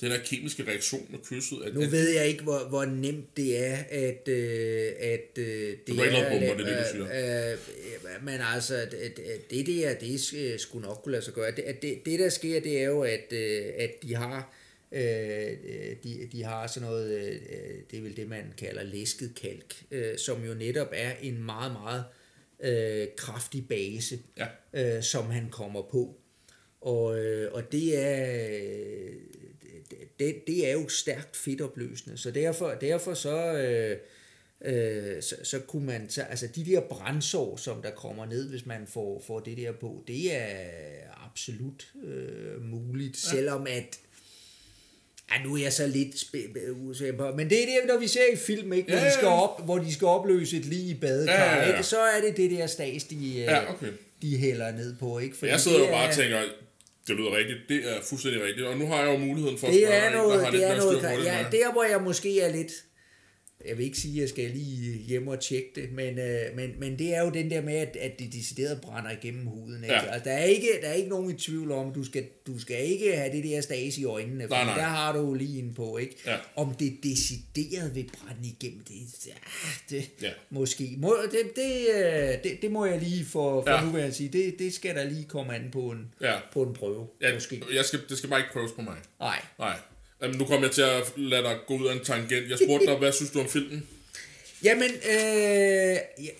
den der kemiske reaktion med kysset. At, nu at, ved jeg ikke, hvor, hvor nemt det er, at, øh, at øh, det er... Bomber, det er det, du siger. Øh, øh, men altså, det, det der, det skulle nok kunne lade sig gøre. Det, det, det der sker, det er jo, at, øh, at de har... Øh, de, de har sådan noget, øh, det er vel det, man kalder læsket kalk, øh, som jo netop er en meget, meget øh, kraftig base, ja. øh, som han kommer på. Og, øh, og det er det, det er jo stærkt fedtopløsende, så derfor, derfor så, øh, øh, så, så kunne man, så, altså de der brændsår, som der kommer ned, hvis man får, får det der på, det er absolut øh, muligt, ja. selvom at Ja, nu er jeg så lidt usikker på, men det er det, når vi ser i film, ikke? Hvor, ja, ja, ja. De skal op, hvor de skal opløse et lige i badekar, ja, ja, ja. Ikke? så er det det der stas, de, ja, okay. de hælder ned på. Ikke? Fordi jeg sidder jo bare og tænker, det lyder rigtigt. Det er fuldstændig rigtigt. Og nu har jeg jo muligheden for at spørge er noget, en, der har det lidt er noget, det, ja, der hvor jeg måske er lidt jeg vil ikke sige, at jeg skal lige hjem og tjekke det, men, øh, men, men det er jo den der med, at, at det decideret brænder igennem huden. Ikke? Ja. Altså, der, er ikke, der er ikke nogen i tvivl om, du skal, du skal ikke have det der stas i øjnene, for nej, nej. der har du lige en på. Ikke? Ja. Om det decideret vil brænde igennem, det, ja, det ja. måske. Må, det, det, øh, det, det, må jeg lige for, for ja. nu vil jeg sige, det, det skal der lige komme an på en, ja. på en prøve. Ja, måske. Jeg skal, det skal bare ikke prøves på mig. Nej. Nej. Jamen, nu kommer jeg til at lade dig gå ud af en tangent. Jeg spurgte dig, hvad synes du om filmen? Jamen, øh,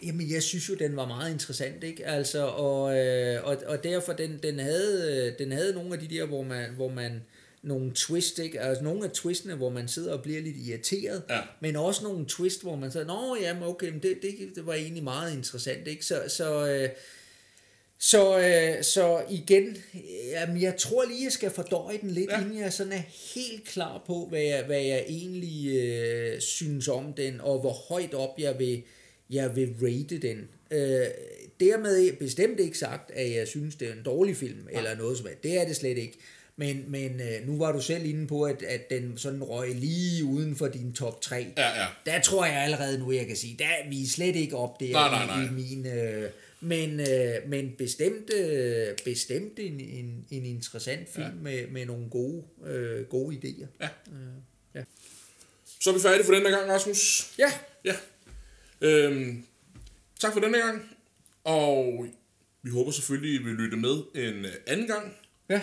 jamen, jeg synes jo, den var meget interessant, ikke? Altså, og, øh, og, og derfor, den, den, havde, den havde nogle af de der, hvor man, hvor man nogle twist, ikke? Altså nogle af twistene, hvor man sidder og bliver lidt irriteret, ja. men også nogle twist, hvor man siger, nå, jamen, okay, men det, det, det var egentlig meget interessant, ikke? Så, så øh, så, øh, så igen, jamen, jeg tror lige, jeg skal fordøje den lidt, ja. inden jeg sådan er helt klar på, hvad jeg, hvad jeg egentlig øh, synes om den, og hvor højt op jeg vil, jeg vil rate den. Øh, dermed bestemt ikke sagt, at jeg synes, det er en dårlig film, ja. eller noget som er. Det er det slet ikke. Men, men øh, nu var du selv inde på, at, at den sådan røg lige uden for din top 3. Ja, ja. Der tror jeg allerede nu, jeg kan sige, der vi er slet ikke op der nej, nej, nej. i, i min... Øh, men, øh, men bestemt, øh, bestemt en, en, en interessant film ja. med, med nogle gode, øh, gode idéer. Ja. Øh, ja. Så er vi færdige for denne gang, Rasmus. Ja. ja. Øhm, tak for denne gang. Og Vi håber selvfølgelig, at I vil lytte med en øh, anden gang. Ja,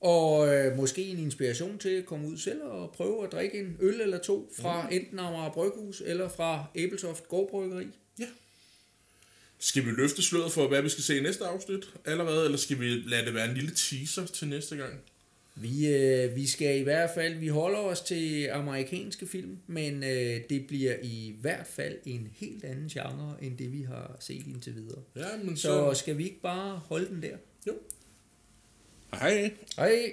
og øh, måske en inspiration til at komme ud selv og prøve at drikke en øl eller to fra mm. enten Amager Bryghus eller fra Æbelsoft Gårdbryggeri. Skal vi løfte sløret for, hvad vi skal se i næste afsnit allerede, eller skal vi lade det være en lille teaser til næste gang? Vi, øh, vi skal i hvert fald, vi holder os til amerikanske film, men øh, det bliver i hvert fald en helt anden genre, end det vi har set indtil videre. Ja, men så... Så skal vi ikke bare holde den der? Jo. Hej. Hej!